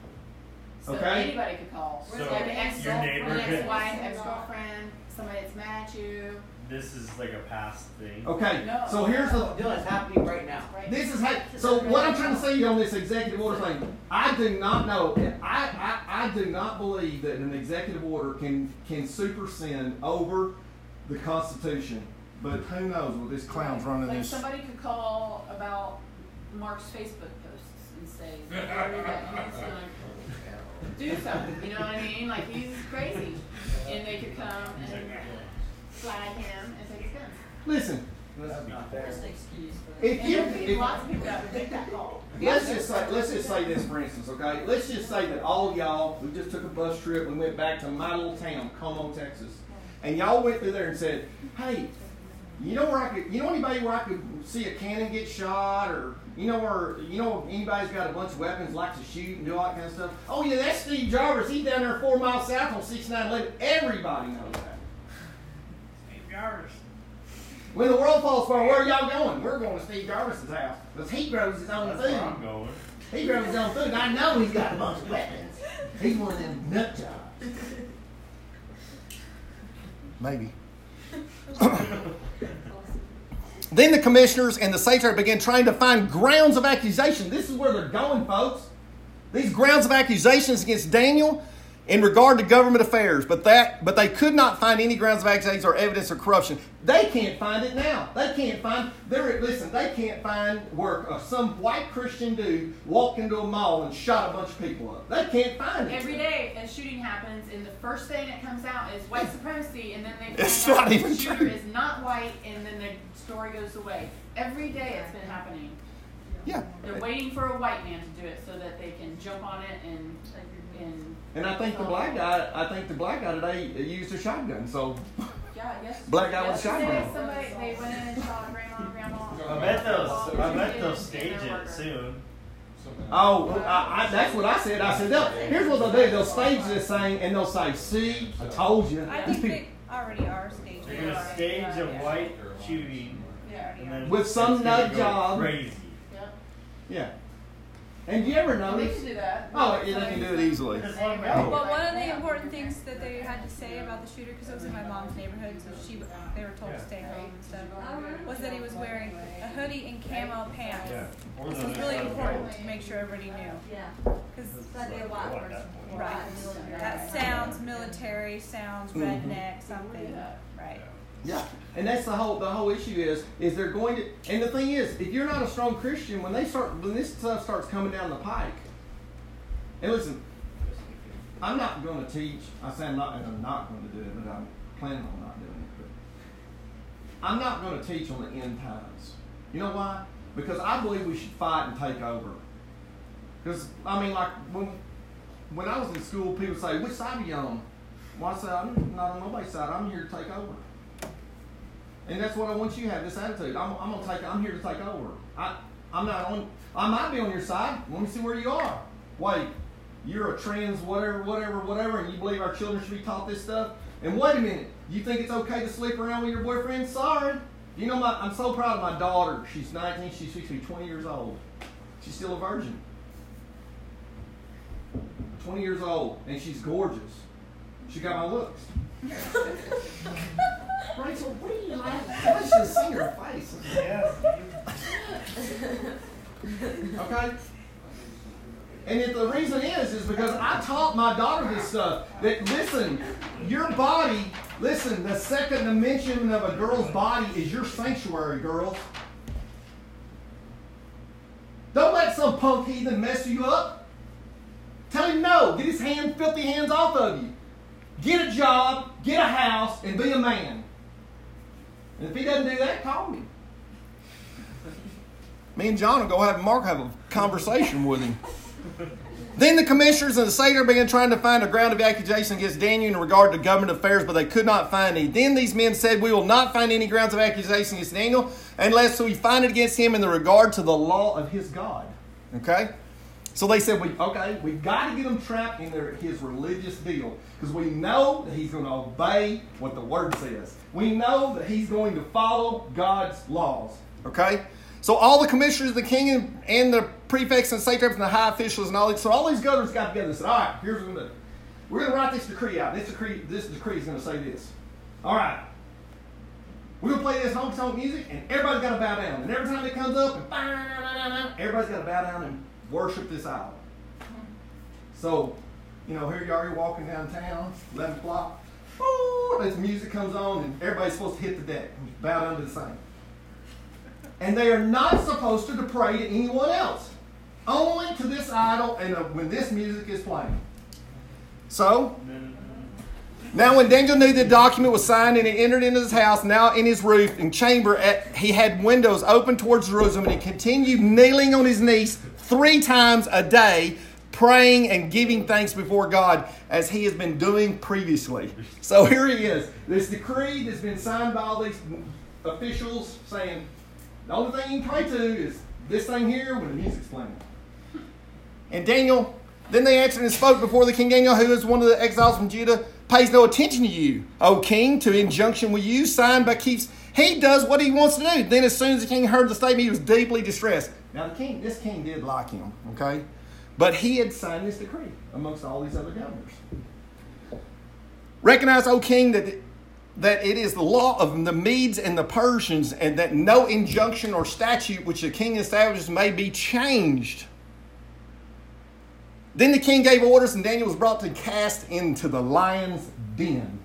So Okay. anybody could call. So, Like an ex your neighbor girlfriend, could- ex-wife, ex-girlfriend, somebody that's mad at you. This is like a past thing. Okay, No. so here's the. Dylan, it's happening right now. Right? This is how. So what I'm trying to say on this executive order thing, I do not know. I, I, I do not believe that an executive order can can supersede over the Constitution. But who knows with this clown's running Like this. somebody could call about Mark's Facebook posts and say, "Worried that he's gonna do something, you know what I mean? Like he's crazy. And they could come and flag him and take his guns. Listen, That's not fair. if you if, lots of people that would take that call. let's just say let's just say this for instance, okay? Let's just say that all of y'all we just took a bus trip. We went back to my little town, Como, Texas, and y'all went through there and said, "Hey, You know where I could, you know anybody where I could see a cannon get shot, or you know where, you know anybody's got a bunch of weapons, likes to shoot and do all that kind of stuff. Oh yeah, that's Steve Jarvis. He's down there four miles south on 6911. Everybody knows that. Steve Jarvis. When the world falls apart, where are y'all going? We're going to Steve Jarvis's house because he grows his own That's where I'm going. He grows his own food. I know he's got a bunch of weapons. He's one of them nut jobs. Maybe. then the commissioners and the secretary began trying to find grounds of accusation. This is where they're going, folks. These grounds of accusations against Daniel in regard to government affairs, but that but they could not find any grounds of accusation or evidence of corruption. They can't find it now. They can't find. They're listen. They can't find work uh, some white Christian dude walked into a mall and shot a bunch of people up. They can't find it. Every day a shooting happens, and the first thing that comes out is white supremacy, and then they find It's out not the even shooter true. is not white, and then the story goes away. Every day it's been happening. Yeah. They're waiting for a white man to do it so that they can jump on it and and And I think the oh. black guy. I think the black guy today used a shotgun. So yeah, yes. Black guy with a shotgun. Somebody they went in and shot grandma and grandma. I bet they'll. All I bet kids they'll stage it soon. Oh, I, I, that's what I said. I said, they'll, here's what they'll do. They'll stage this thing and they'll say, see, I told you. I These think people, they already are staging. They're gonna stage a white shooting, Yeah. and then With some nut job. Crazy. Yeah. yeah. And you ever They can do that. Oh, yeah, they can do it easily. Just let 'em There you go. go. Well, one of the important things that they had to say about the shooter, because it was in my mom's neighborhood, so she they were told to stay home and stuff, was that he was wearing a hoodie and camo pants. Yeah. Or This was really important to make sure everybody knew. Yeah. Because That'd a lot Like worse. that point. right, that sounds military, sounds mm-hmm. redneck, something. Right. Yeah. And that's the whole the whole issue is is they're going to and the thing is if you're not a strong Christian when they start when this stuff starts coming down the pike and listen I'm not going to teach I say I'm not I'm not going to do it but I'm planning on not doing it but I'm not going to teach on the end times. You know why? Because I believe we should fight and take over. Because I mean like when when I was in school people say which side are you on? Well I say I'm not on nobody's side. I'm here to take over and that's what I want you to have this attitude. I'm, I'm gonna take. I'm here to take over. I, I'm not on. I might be on your side. Let me see where you are. Wait, you're a trans whatever, whatever, whatever, and you believe our children should be taught this stuff. And wait a minute, you think it's okay to sleep around with your boyfriend? Sorry. You know, my, I'm so proud of my daughter. She's 19. She's supposed to be 20 years old. She's still a virgin. 20 years old, and she's gorgeous. She got my looks. Rachel, what are you laughing? Let's just see her face. Yeah. Okay? And if the reason is, is because I taught my daughter this stuff. That listen, your body, listen, the second dimension of a girl's body is your sanctuary, girls. Don't let some punk heathen mess you up. Tell him no. Get his hand, filthy hands off of you. Get a job, get a house, and be a man. And if he doesn't do that, call me. Me and John will go have Mark have a conversation with him. Then the commissioners and the Seder began trying to find a ground of accusation against Daniel in regard to government affairs, but they could not find any. Then these men said, We will not find any grounds of accusation against Daniel unless we find it against him in the regard to the law of his God. Okay? So they said, we, okay, we've got to get him trapped in their, his religious deal because we know that he's going to obey what the word says. We know that he's going to follow God's laws. Okay? So all the commissioners, the king, and, and the prefects and satraps and the high officials and all these, so all these governors got together and said, all right, here's what we're going to do. We're going to write this decree out. This decree, this decree is going to say this. All right. We're going to play this honky tonk music, and everybody's got to bow down. And every time it comes up, everybody's got to bow down and worship this idol. So, you know, here you are, you're walking downtown, 11 o'clock. This music comes on, and everybody's supposed to hit the deck bow down to the same. And they are not supposed to pray to anyone else, only to this idol and uh, when this music is playing. So, now when Daniel knew the document was signed and he entered into his house, now in his roof and chamber, at, he had windows open towards Jerusalem, and he continued kneeling on his knees three times a day, praying and giving thanks before God as he has been doing previously. So here he is. This decree that's been signed by all these officials saying, the only thing you can pray to is this thing here when the music's playing. And Daniel, then they answered and spoke before the king Daniel, who is one of the exiles from Judah, pays no attention to you, O king, to injunction with you, signed by keeps. He does what he wants to do. Then, as soon as the king heard the statement, he was deeply distressed. Now, the king, this king did like him, okay? But he had signed this decree amongst all these other governors. Recognize, O king, that that it is the law of the Medes and the Persians, and that no injunction or statute which the king establishes may be changed. Then the king gave orders, and Daniel was brought to cast into the lion's den.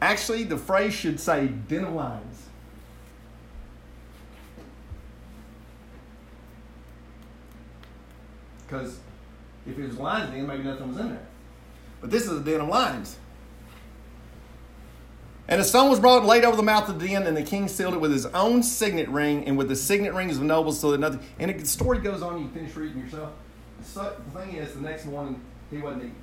Actually, the phrase should say den of lions. Because if it was lion's den, maybe nothing was in there. But this is a den of lions. And a stone was brought laid over the mouth of the den, and the king sealed it with his own signet ring and with the signet rings of nobles, so that nothing. And the story goes on. You finish reading yourself. So, the thing is, the next morning he wasn't eating.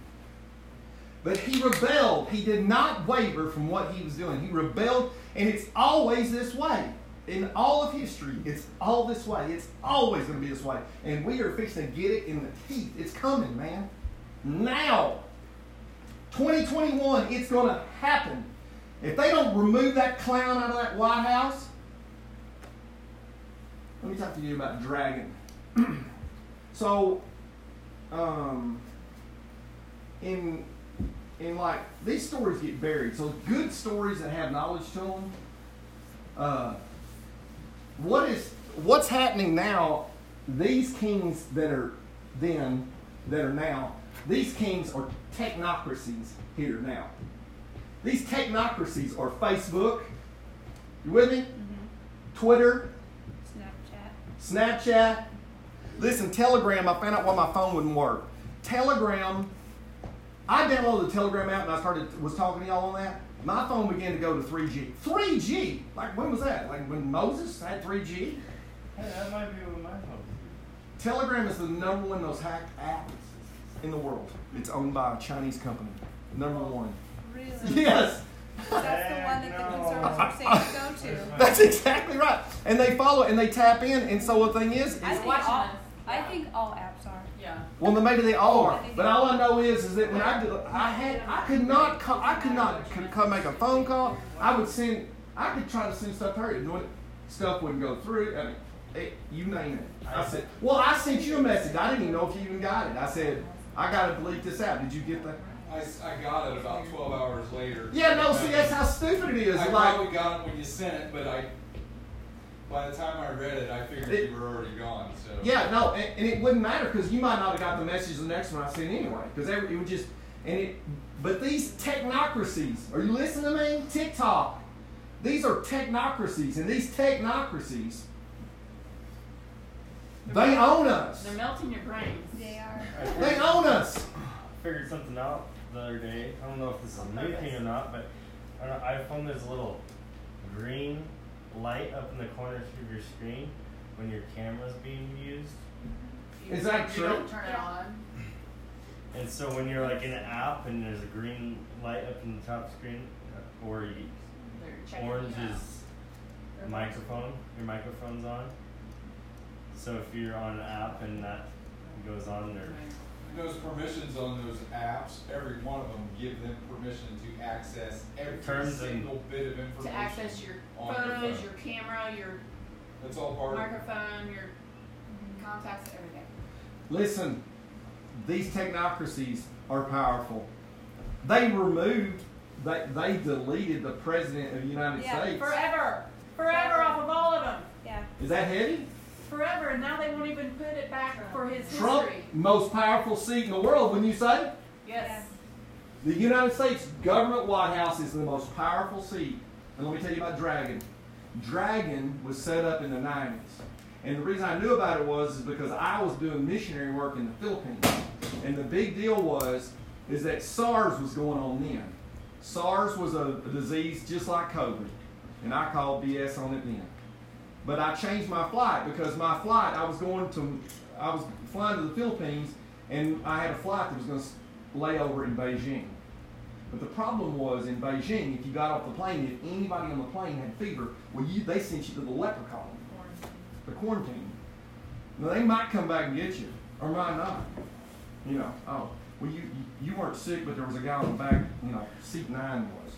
But he rebelled. He did not waver from what he was doing. He rebelled, and it's always this way. In all of history, it's all this way. It's always going to be this way. And we are fixing to get it in the teeth. It's coming, man. Now. 2021, it's going to happen. If they don't remove that clown out of that White House, let me talk to you about Dragon. so, um, in in like these stories get buried. So good stories that have knowledge to them. Uh, what is what's happening now? These kings that are then that are now these kings are technocracies here now. These technocracies are Facebook. You with me? Mm-hmm. Twitter. Snapchat. Snapchat. Listen, Telegram, I found out why my phone wouldn't work. Telegram, I downloaded the Telegram app and I started was talking to y'all on that. My phone began to go to 3G. 3G? Like when was that? Like when Moses had 3G? Hey, that might be with my phone. Telegram is the number one most hacked app in the world. It's owned by a Chinese company. Number oh, one. Really? Yes. That's the one that the conservatives are saying to go to. That's exactly right. And they follow and they tap in. And so the thing is, I is think watching all, us. I think all apps are. Yeah. well, then maybe they all are. But all all I know is, is that when I did, I had, I could not, call, I could not could come make a phone call. I would send, I could try to send stuff to her, and when stuff wouldn't go through. I mean, it, you name it. I said, well, I sent you a message. I didn't even know if you even got it. I said, I got to delete this out. Did you get that? I got it about 12 hours later. Yeah, no. See, that's how stupid it is. I like, probably got it when you sent it, but I, by the time I read it, I figured It- you were already gone. So Yeah, no, and, and it wouldn't matter because you might not have got the message the next one I sent anyway. Because it would just and it. But these technocracies, are you listening to me? TikTok. These are technocracies, and these technocracies, they own us. They're melting your brains. They are. They own us. I figured something out the other day. I don't know if this is a new thing or not, but on an iPhone there's a little green light up in the corner of your screen. when your camera's being used. You- Is that true? You don't turn it on. And so when you're like in an app and there's a green light up in the top screen, uh, or you, orange you out. is microphone, your microphone's on. So if you're on an app and that goes on there, Those permissions on those apps, every one of them give them permission to access every Terms and- single bit of information. To access your on your photos, phone. your camera, your That's all part of microphone, your contacts, everything. Listen, these technocracies are powerful. They removed, they, they deleted the president of the United Yeah, States. Forever, forever off of all of them, Yeah. Is that heavy? Forever, and now they won't even put it back for his Trump, history. most powerful seat in the world, wouldn't you say? Yes. The United States government White House is the most powerful seat. And let me tell you about Dragon. Dragon was set up in the 90s. And the reason I knew about it was is because I was doing missionary work in the Philippines. And the big deal was is that SARS was going on then. SARS was a, a disease just like COVID. And I called BS on it then. But I changed my flight because my flight, I was going to, I was flying to the Philippines and I had a flight that was going to lay over in Beijing. But the problem was in Beijing, if you got off the plane, if anybody on the plane had fever, well, you, they sent you to the leper colony, the quarantine. Now they might come back and get you, or might not. You know, oh, well, you you weren't sick, but there was a guy on the back, you know, seat nine was.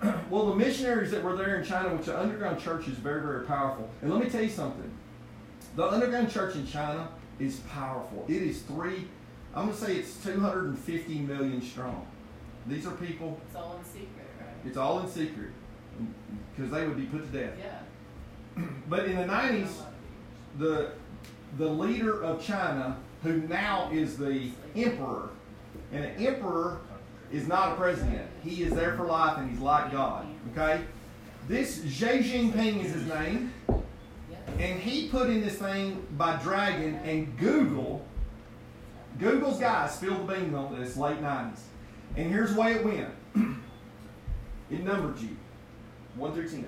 well, the missionaries that were there in China, which the underground church is very, very powerful. And let me tell you something. The underground church in China is powerful. It is three, I'm going to say it's 250 million strong. These are people, It's all in secret, right? it's all in secret because they would be put to death. Yeah. But in the 90s, the, the leader of China, who now is the emperor, and an emperor is not a president. He is there for life and he's like God. Okay? This Xi Jinping is his name. And he put in this thing by Dragon and Google. Google's guys spilled the beans on this late 90s. And here's the way it went. it numbered you. 1 through 10.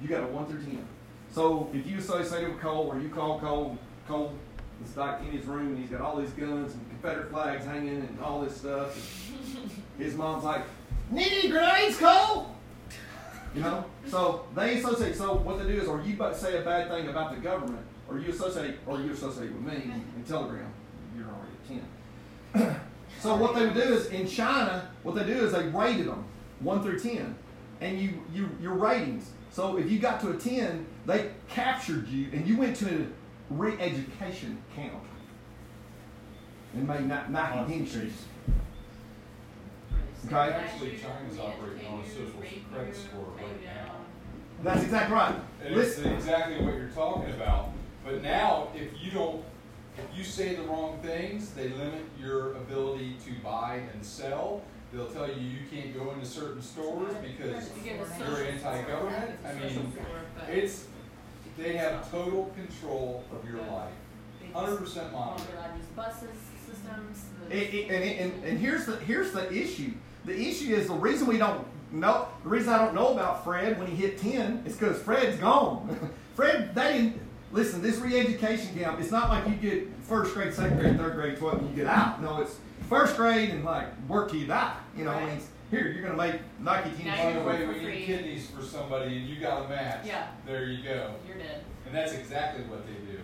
You got a 1 through 10. So if you associate with Cole or you call Cole, Cole is like in his room and he's got all these guns and Confederate flags hanging and all this stuff. And his mom's like, Need any grenades, Cole? You know? So they associate. So what they do is, or you say a bad thing about the government, or you associate, or you associate with me in Telegram, you're already at 10. so what they would do is, in China, what they do is they rated them, 1 through 10. And you, you your ratings. So if you got to a 10, they captured you and you went to a re-education camp and made Ni- Nike entries. Okay. Actually, China's operating on a social credit score right now. That's exactly right. And it's exactly what you're talking about. But now, if you don't, if you say the wrong things, they limit your ability to buy and sell. They'll tell you you can't go into certain stores because You get a you're anti-government. I mean, social score, but it's they have total control of your life, hundred percent won't monitored. be allowed to use buses, systems. the- it- it- and, and, and here's the here's the issue. The issue is the reason we don't know. The reason I don't know about Fred when he hit ten is because Fred's gone. Fred, they didn't listen. This re-education camp. It's not like you get first grade, second grade, third grade, twelfth, and you get out. No, it's first grade and like work till you die. You know, I mean, here you're gonna make Nike team. Now By you're the way, for we free. need kidneys for somebody, and you got a match. Yeah. There you go. You're dead. And that's exactly what they do.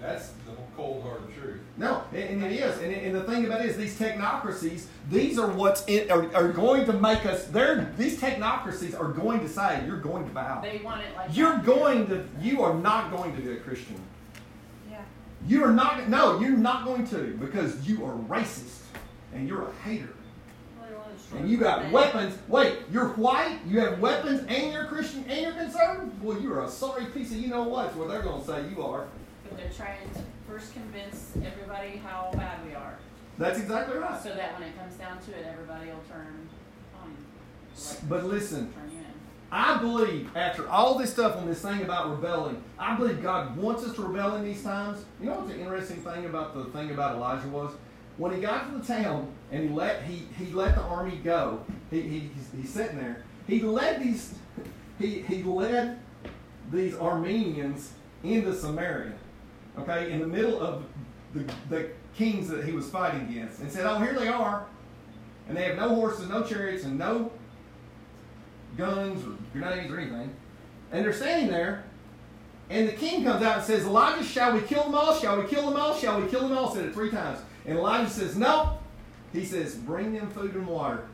Take your organs. That's the cold hard truth. No, and, and it is. And, and the thing about it is, these technocracies, these are what's in, are, are going to make us. They're these technocracies are going to say you're going to bow. They want it like You're that. going to. You are not going to be a Christian. Yeah. You are not. No, you're not going to because you are racist and you're a hater. And you got weapons. Wait, you're white. You have weapons, and you're Christian, and you're conservative. Well, you're a sorry piece of you know what. That's what they're going to say you are. They're trying to first convince everybody how bad we are, That's exactly right. so that when it comes down to it, everybody will turn on. like, But listen, turn you in. I believe after all this stuff on this thing about rebelling, I believe God wants us to rebel in these times. You know what the interesting thing about the thing about Elijah was? When he got to the town and he let he, he let the army go, he, he he's, he's sitting there. He led these he he led these Arameans into Samaria, okay, in the middle of the, the kings that he was fighting against, and said, Oh, here they are. And they have no horses, no chariots, and no guns or grenades or anything. And they're standing there, and the king comes out and says, Elijah, shall we kill them all? Shall we kill them all? Shall we kill them all? Said it three times. And Elijah says, No. He says, Bring them food and water.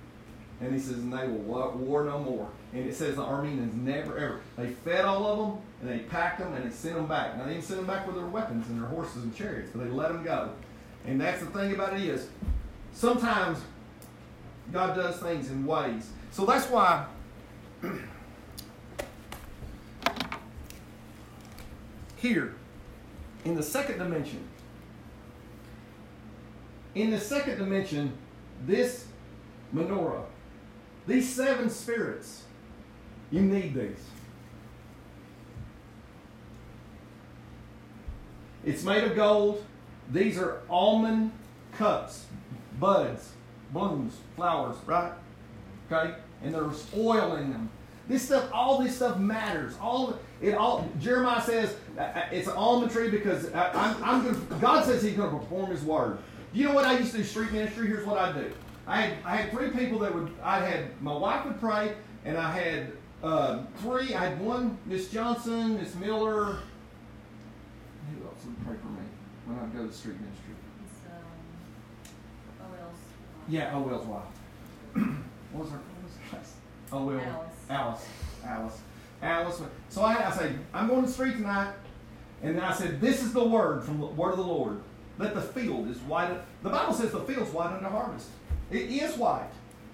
And he says, And they will war no more. And it says the Arameans never ever. They fed all of them, and they packed them, and they sent them back. Now, they didn't send them back with their weapons and their horses and chariots, but they let them go. And that's the thing about it is, sometimes God does things in ways. So that's why here, in the second dimension, in the second dimension, this menorah, these seven spirits, you need these. It's made of gold. These are almond cups, buds, blooms, flowers, right? Okay? And there's oil in them. This stuff, all this stuff matters. All it all. Jeremiah says uh, uh, it's an almond tree because I, I'm, I'm gonna. God says He's going to perform His word. You know what I used to do street ministry? Here's what I do. I had I had three people that would. I had my wife would pray, and I had uh, three. I had one Miss Johnson, Miss Miller. Who else would pray for me I go to street ministry? It's, um, OL's. Yeah, OL's wife. what was her? What was her name? OL. Alice. Alice. Alice. Alice. So I, I say, I'm going to the street tonight, and I said, this is the word from the word of the Lord. That the field is white. The Bible says the field's white unto harvest. It is white.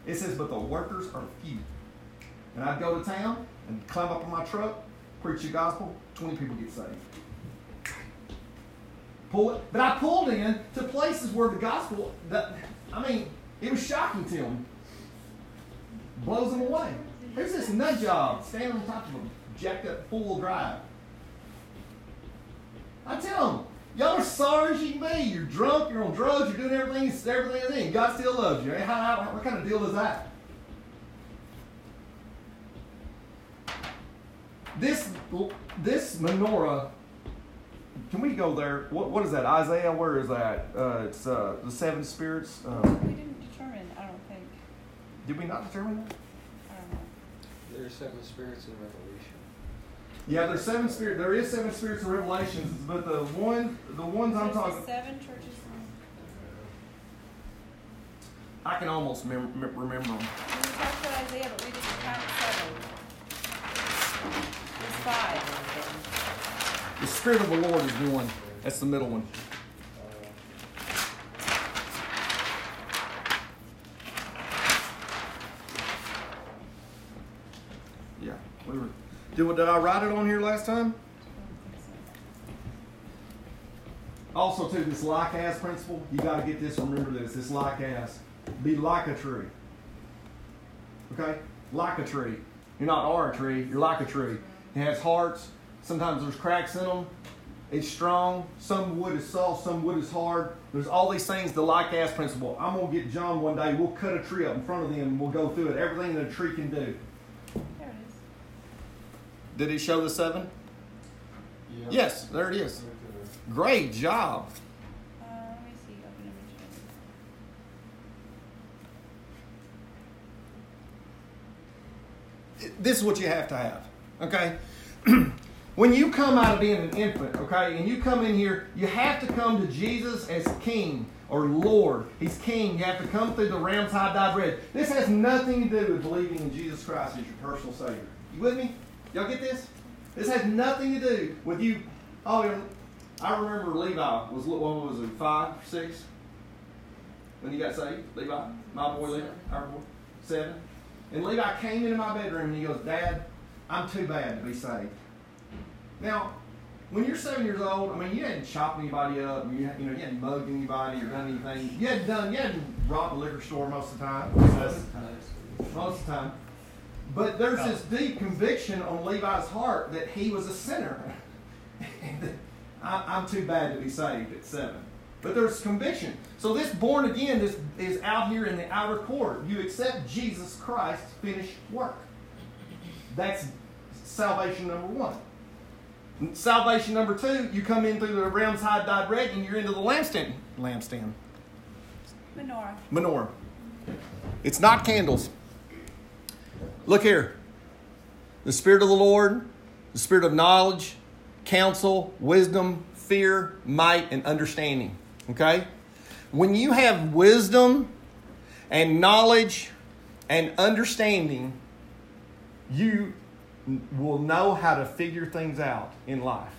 It says, but the workers are few. And I'd go to town and climb up on my truck, preach the gospel, 20 people get saved. Pull it. But I pulled in to places where the gospel, that, I mean, it was shocking to them. Blows them away. There's this nut job standing on top of a jacked up four-wheel drive. I tell them, y'all are sorry as you can be. You're drunk, you're on drugs, you're doing everything, everything, everything. God still loves you. How, how, what kind of deal is that? This this menorah. Can we go there? What what is that? Isaiah? Where is that? Uh, it's uh, the seven spirits. Uh, We didn't determine, I don't think. did we not determine that? I don't know. There are seven spirits in Revelation. Yeah, there's seven spirit. There is seven spirits in revelations, but the one, the ones I'm So it's talking, seven churches. I can almost mem- mem- remember them. We talked about Isaiah, but we didn't count seven. It's five. The spirit of the Lord is one. That's the middle one. Yeah, we were. Did, did I write it on here last time? Also, too, this like as principle, you got to get this. Remember this. This like as, be like a tree. Okay, like a tree. You're not a tree. You're like a tree. It has hearts. Sometimes there's cracks in them. It's strong. Some wood is soft. Some wood is hard. There's all these things. The like as principle. I'm gonna get John one day. We'll cut a tree up in front of them. and We'll go through it. Everything that a tree can do. There it is. Did he show the seven? Yeah. Yes, there it is. Great job. Uh, let me see. Open image. this is what you have to have. Okay? when you come out of being an infant, okay, and you come in here, you have to come to Jesus as King or Lord. He's King. You have to come through the ram's high dyed bread. This has nothing to do with believing in Jesus Christ as your personal Savior. You with me? Y'all get this? This has nothing to do with you. Oh, I remember Levi was what was it, five, six, when he got saved. Levi, my boy Levi, our boy, seven. And Levi came into my bedroom and he goes, Dad, I'm too bad to be saved. Now, when you're seven years old, I mean, you hadn't chopped anybody up, you, you know, you hadn't mugged anybody or done anything. You hadn't done, you hadn't robbed a liquor store most of the time. Most of the time. But there's oh. this deep conviction on Levi's heart that he was a sinner. And I, I'm too bad to be saved at seven. But there's conviction. So this born again is, is out here in the outer court. You accept Jesus Christ's finished work. That's salvation number one. Salvation number two, you come in through the hide dyed red and you're into the lampstand. Lampstand. Menorah. Menorah. It's not candles. Look here. The Spirit of the Lord, the Spirit of knowledge, counsel, wisdom, fear, might, and understanding. Okay? When you have wisdom and knowledge and understanding, you will know how to figure things out in life.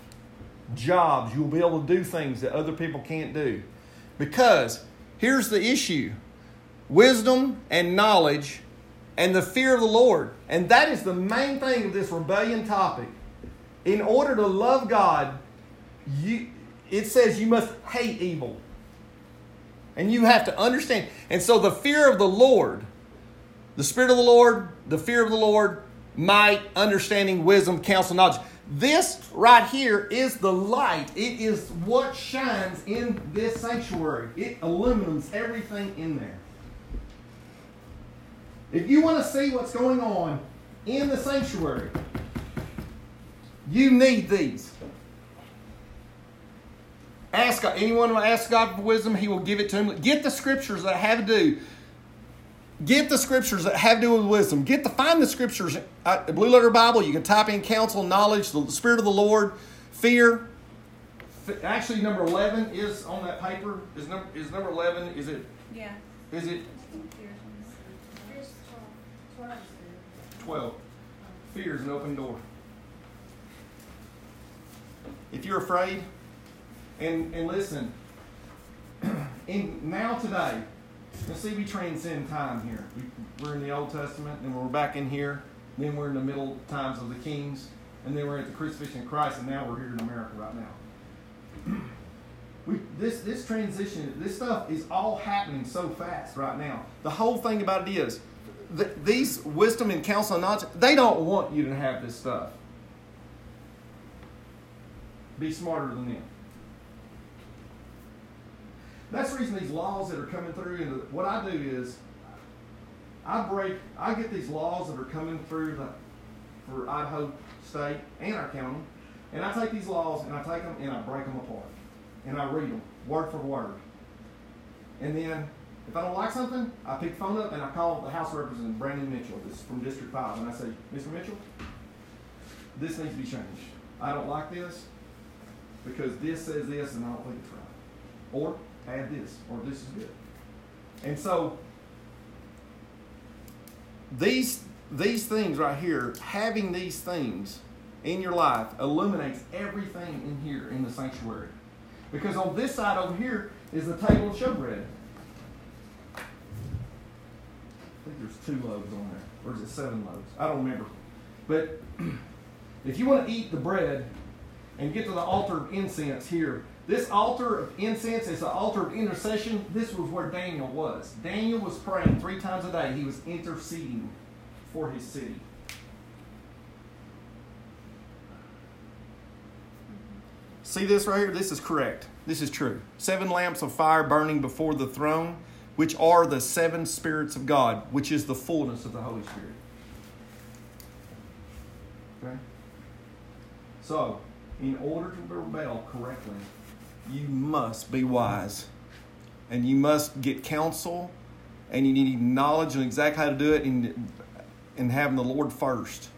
Jobs, you'll be able to do things that other people can't do. Because here's the issue wisdom and knowledge and the fear of the Lord. And that is the main thing of this rebellion topic. In order to love God, you, it says you must hate evil. And you have to understand. And so the fear of the Lord, the Spirit of the Lord, the fear of the Lord, might, understanding, wisdom, counsel, knowledge. This right here is the light. It is what shines in this sanctuary. It illumines everything in there. If you want to see what's going on in the sanctuary, you need these. Ask God. Anyone will ask God for wisdom, He will give it to him. Get the scriptures that have to do. Get the scriptures that have to do with wisdom. Get to find the scriptures. Uh, Blue Letter Bible. You can type in counsel, knowledge, the Spirit of the Lord, fear. Actually, number eleven is on that paper. Is number is number eleven? Is it? Yeah. Is it 12. 12. Fear is an open door. If you're afraid, and, and listen, in now today, now see, we transcend time here. We, we're in the Old Testament, and we're back in here. Then we're in the middle times of the kings, and then we're at the crucifixion of Christ, and now we're here in America right now. We, this this transition, this stuff is all happening so fast right now. The whole thing about it is, th- these wisdom and counsel and knowledge, they don't want you to have this stuff. Be smarter than them. That's the reason these laws that are coming through, and what I do is, I break, I get these laws that are coming through the, for Idaho State and our county, and I take these laws and I take them and I break them apart, and I read them word for word, and then if I don't like something, I pick the phone up and I call the House Representative Brandon Mitchell, this is from District Five, and I say, Mr. Mitchell, this needs to be changed. I don't like this because this says this and I don't think it's right, or add this, or this is good. And so these these things right here, having these things in your life illuminates everything in here in the sanctuary. Because on this side over here is the table of showbread. I think there's two loaves on there. Or is it seven loaves? I don't remember. But if you want to eat the bread and get to the altar of incense here, this altar of incense is the altar of intercession. This was where Daniel was. Daniel was praying three times a day. He was interceding for his city. See this right here? This is correct. This is true. Seven lamps of fire burning before the throne, which are the seven spirits of God, which is the fullness of the Holy Spirit. Okay? So, in order to rebel correctly, you must be wise. And you must get counsel, and you need knowledge on exactly how to do it, and, and having the Lord first.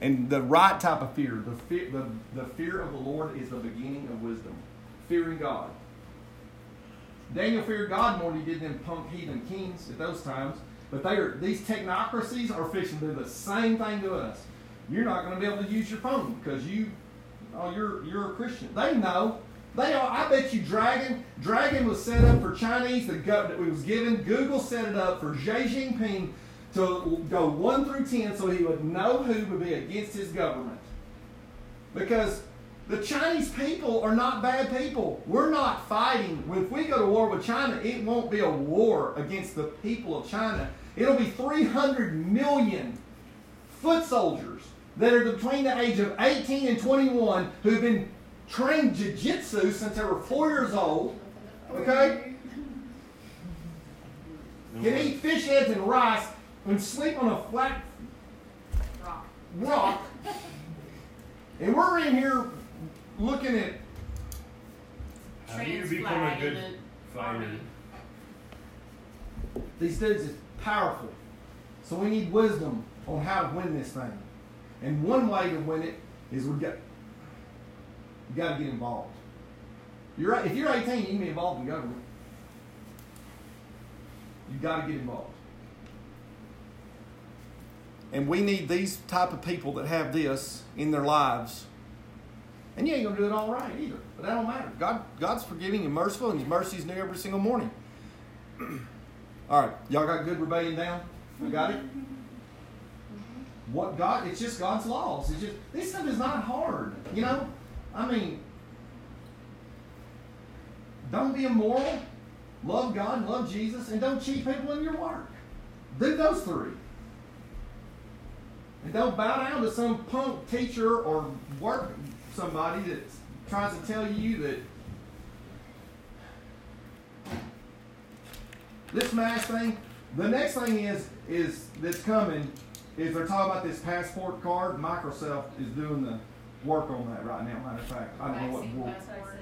And the right type of fear, the fear, the, the fear of the Lord is the beginning of wisdom. Fearing God. Daniel feared God more than he did them punk heathen kings at those times. But they are these technocracies are to do the same thing to us. You're not going to be able to use your phone because you, oh, you're you're a Christian. They know. They are. I bet you Dragon. Dragon was set up for Chinese The government that was given. Google set it up for Xi Jinping to go 1 through 10 so he would know who would be against his government. Because the Chinese people are not bad people. We're not fighting. If we go to war with China, it won't be a war against the people of China. It'll be 300 million foot soldiers that are between the age of 18 and 21 who've been trained jiu-jitsu since they were four years old. Okay? Can eat fish heads and rice and sleep on a flat Rock. rock And we're in here looking at How do you become a good the fighter? these dudes is powerful. So we need wisdom on how to win this thing. And one way to win it is we got you got to get involved. You're. If you're 18, you can be involved in government. You got to get involved. And we need these type of people that have this in their lives. And you ain't gonna do it all right either. But that don't matter. God, God's forgiving and merciful, and His mercy is new every single morning. all right, y'all got good rebellion down. You got it. What God? It's just God's laws. It's just this stuff is not hard. You know, I mean, don't be immoral. Love God, love Jesus, and don't cheat people in your work. Do those three. And don't bow down to some punk teacher or work somebody that tries to tell you that this mask thing. The next thing is is that's coming is they're talking about this passport card. Microsoft is doing the work on that right now. Matter of fact, I don't know what. Vaccine board- passport.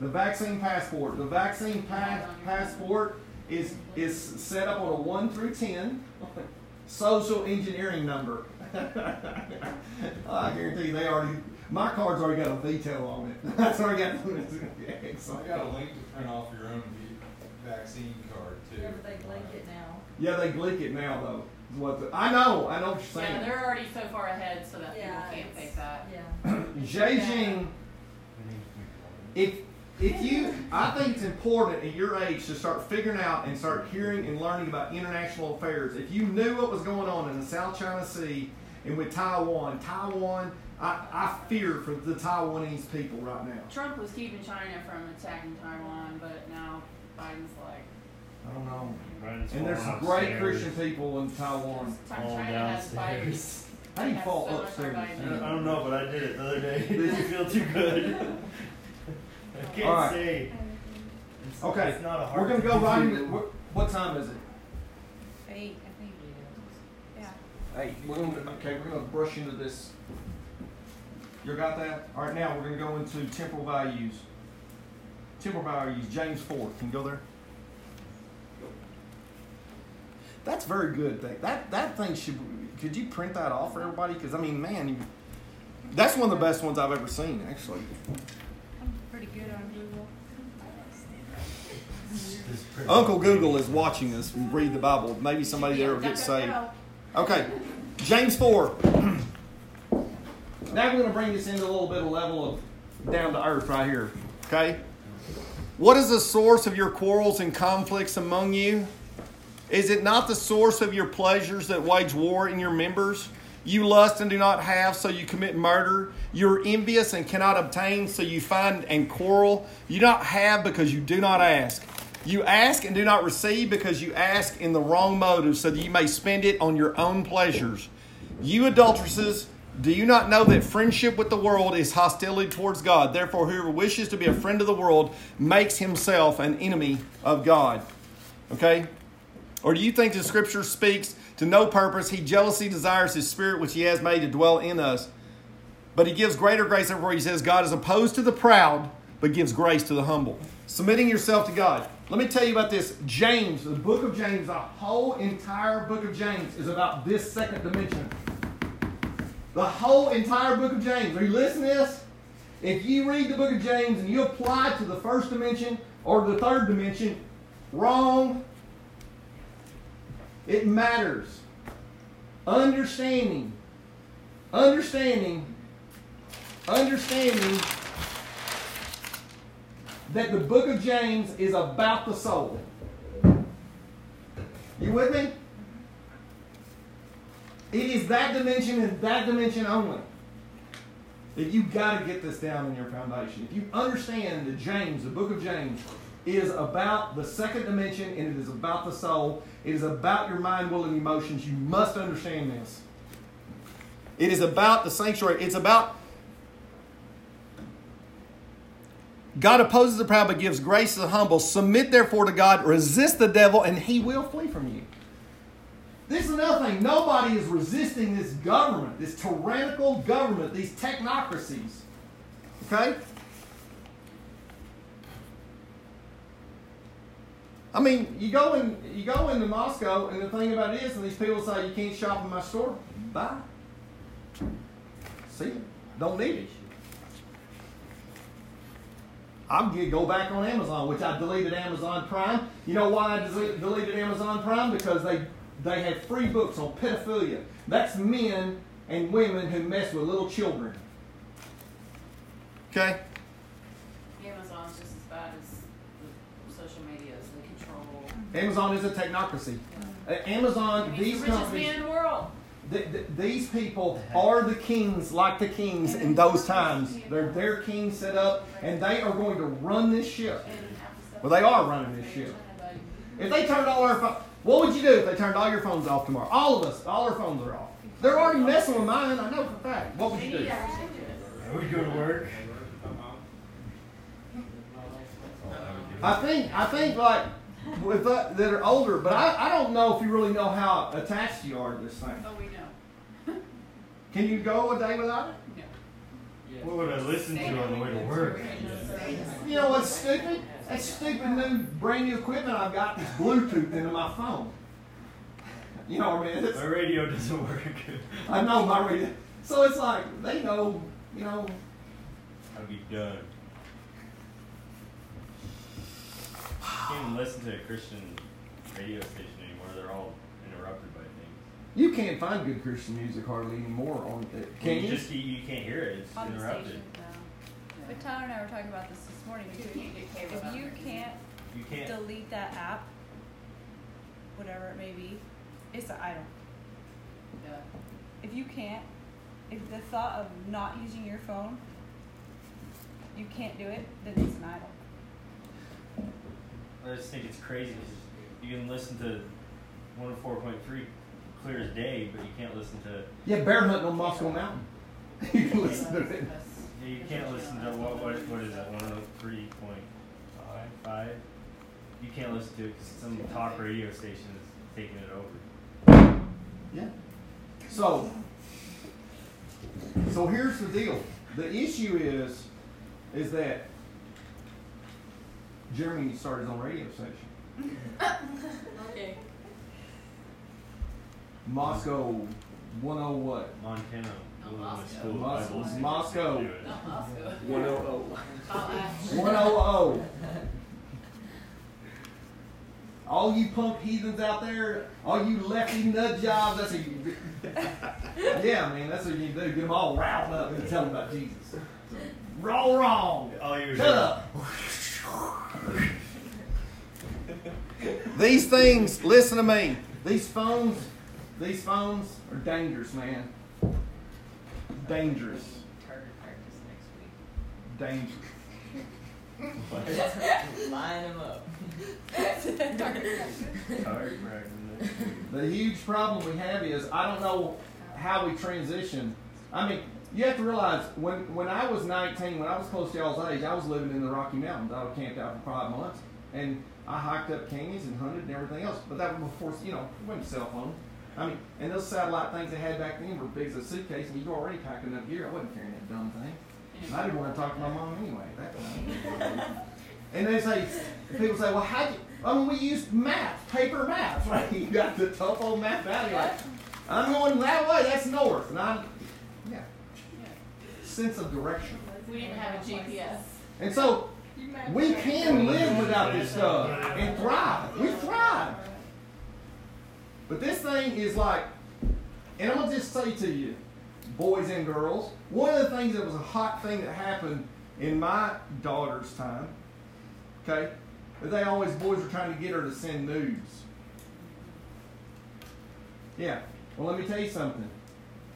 the vaccine passport. The vaccine pa- passport is is set up on a one through ten social engineering number. I guarantee you they already my card's already got a detail on it. That's already got. So I got a link to print off your own vaccine card too. Yeah, but they link it now. yeah, they leak it now though. Is What the, I know, I know what you're Yeah, they're already so far ahead so that Yeah, people can't it's- fake that. Yeah. Beijing if if you I think it's important at your age to start figuring out and start hearing and learning about international affairs. If you knew what was going on in the South China Sea and with Taiwan, Taiwan, I, I fear for the Taiwanese people right now. Trump was keeping China from attacking Taiwan, but now Biden's like, I don't know. Biden's And there's falling some great upstairs. Christian people in Taiwan. China Fall has Biden. downstairs. How do you fall so much more upstairs? I don't know, but I did it the other day. Did you feel too good? I can't All right. say. It's, Okay, it's not a hard We're gonna thing go to right do. into what, what time is it? Eight, I think. it is. Yeah. Hey, we're gonna okay. We're gonna brush into this. You got that? All right. Now we're gonna go into temporal values. Temporal values. James four. Can you go there? That's very good. Thing that that thing should. Could you print that off for everybody? Because I mean, man, you, that's one of the best ones I've ever seen. Actually. I'm pretty good on Google. Uncle Google is watching us read the Bible. Maybe somebody there will get saved. Okay, James 4. now we're going to bring this into a little bit of level of down to earth right here. Okay? What is the source of your quarrels and conflicts among you? Is it not the source of your pleasures that wage war in your members? You lust and do not have, so you commit murder. You're envious and cannot obtain, so you find and quarrel. You do not have because you do not ask. You ask and do not receive because you ask in the wrong motive, so that you may spend it on your own pleasures. You adulteresses, do you not know that friendship with the world is hostility towards God? Therefore, whoever wishes to be a friend of the world makes himself an enemy of God. Okay? Or do you think the scripture speaks to no purpose? He jealously desires his spirit, which he has made to dwell in us. But he gives greater grace, therefore he says, God is opposed to the proud, but gives grace to the humble. Submitting yourself to God. Let me tell you about this. James, the book of James, the whole entire book of James is about this second dimension. The whole entire book of James. Are you listening to this? If you read the book of James and you apply to the first dimension or the third dimension, wrong. It matters. Understanding. Understanding. Understanding that the book of James is about the soul. You with me? It is that dimension and that dimension only. That you've got to get this down in your foundation. If you understand that James, the book of James, is about the second dimension and it is about the soul, it is about your mind, will, and emotions, you must understand this. It is about the sanctuary. It's about God opposes the proud but gives grace to the humble. Submit therefore to God, resist the devil, and he will flee from you. This is another thing. Nobody is resisting this government, this tyrannical government, these technocracies. Okay? I mean, you go in, you go into Moscow, and the thing about it is, and these people say you can't shop in my store. Bye. See, don't need it. I'm gonna go back on Amazon, which I deleted Amazon Prime. You know why I deleted Amazon Prime? Because they they had free books on pedophilia. That's men and women who mess with little children. Okay. Amazon's just as bad as the social medias. They control. Amazon is a technocracy. Uh, Amazon, He's these the richest companies, man in the world. th- th- these people are the kings, like the kings in those times. They're their kings set up, and they are going to run this ship. Well, they are running this ship. If they turned all our phones, what would you do if they turned all your phones off tomorrow? All of us, all our phones are off. They're already messing with mine. I know for a fact. What would you do? I would go to work. I think I think like with that, that are older, but I, I don't know if you really know how attached you are to this thing. Oh, we know. Can you go a day without it? What would I listen to on the way to work? You know what's stupid? That stupid new brand new equipment I've got is Bluetooth into my phone. You know what I mean? It's, My radio doesn't work. I know my radio. So it's like they know, you know. I'd be done. Can't even listen to a Christian radio station anymore. They're all interrupted by things. You can't find good Christian music hardly anymore on it. Can you? just you, you can't hear it. It's On the interrupted. station, no. But Tyler and I were talking about this this morning too. can't get cable If you can't You can't. delete that app, whatever it may be, it's an idol. Yeah. If you can't, if the thought of not using your phone, you can't do it, then it's an idol. I just think it's crazy 'cause you can listen to 104.3 clear as day, but you can't listen to. Yeah, bear hunting on Moscow Mountain. you can listen to it. Yeah, you can't listen to what what what is it? 103.5. You can't listen to it because some talk radio station is taking it over. Yeah. So, so here's the deal. The issue is, is that Jeremy started his own radio station. Okay. Moscow 10 what? Montana. Oh, Wilderness Moscow. School Mos- Moscow. Do Moscow. One oh oh. One oh oh. All you punk heathens out there, all you lefty nut jobs, that's what you Yeah, man, that's what you do. Get them all riled up and tell them about Jesus. Roll wrong. All you Shut up. These things, listen to me. These phones, these phones are dangerous, man. Dangerous. Target practice next week. Dangerous. Line them up. The huge problem we have is I don't know how we transition. I mean, you have to realize when when I was 19, when I was close to y'all's age, I was living in the Rocky Mountains. I was camped out for five months, and I hiked up canyons and hunted and everything else. But that was before, you know, wasn't cell phone. I mean, and those satellite things they had back then were big as a suitcase, and you were already packing up gear. I wasn't carrying that dumb thing. I didn't want to talk to my mom anyway. That and they say, people say, well, how Do you? I mean, we used maps, paper maps, right? You got the topo map out. You're like, I'm going that way. That's north, and I'm, sense of direction. We didn't have a GPS. And so we can live without this stuff and thrive. We thrive. But this thing is like, and I'm gonna just say to you, boys and girls, one of the things that was a hot thing that happened in my daughter's time, okay, that they always boys were trying to get her to send nudes. Yeah. Well, let me tell you something.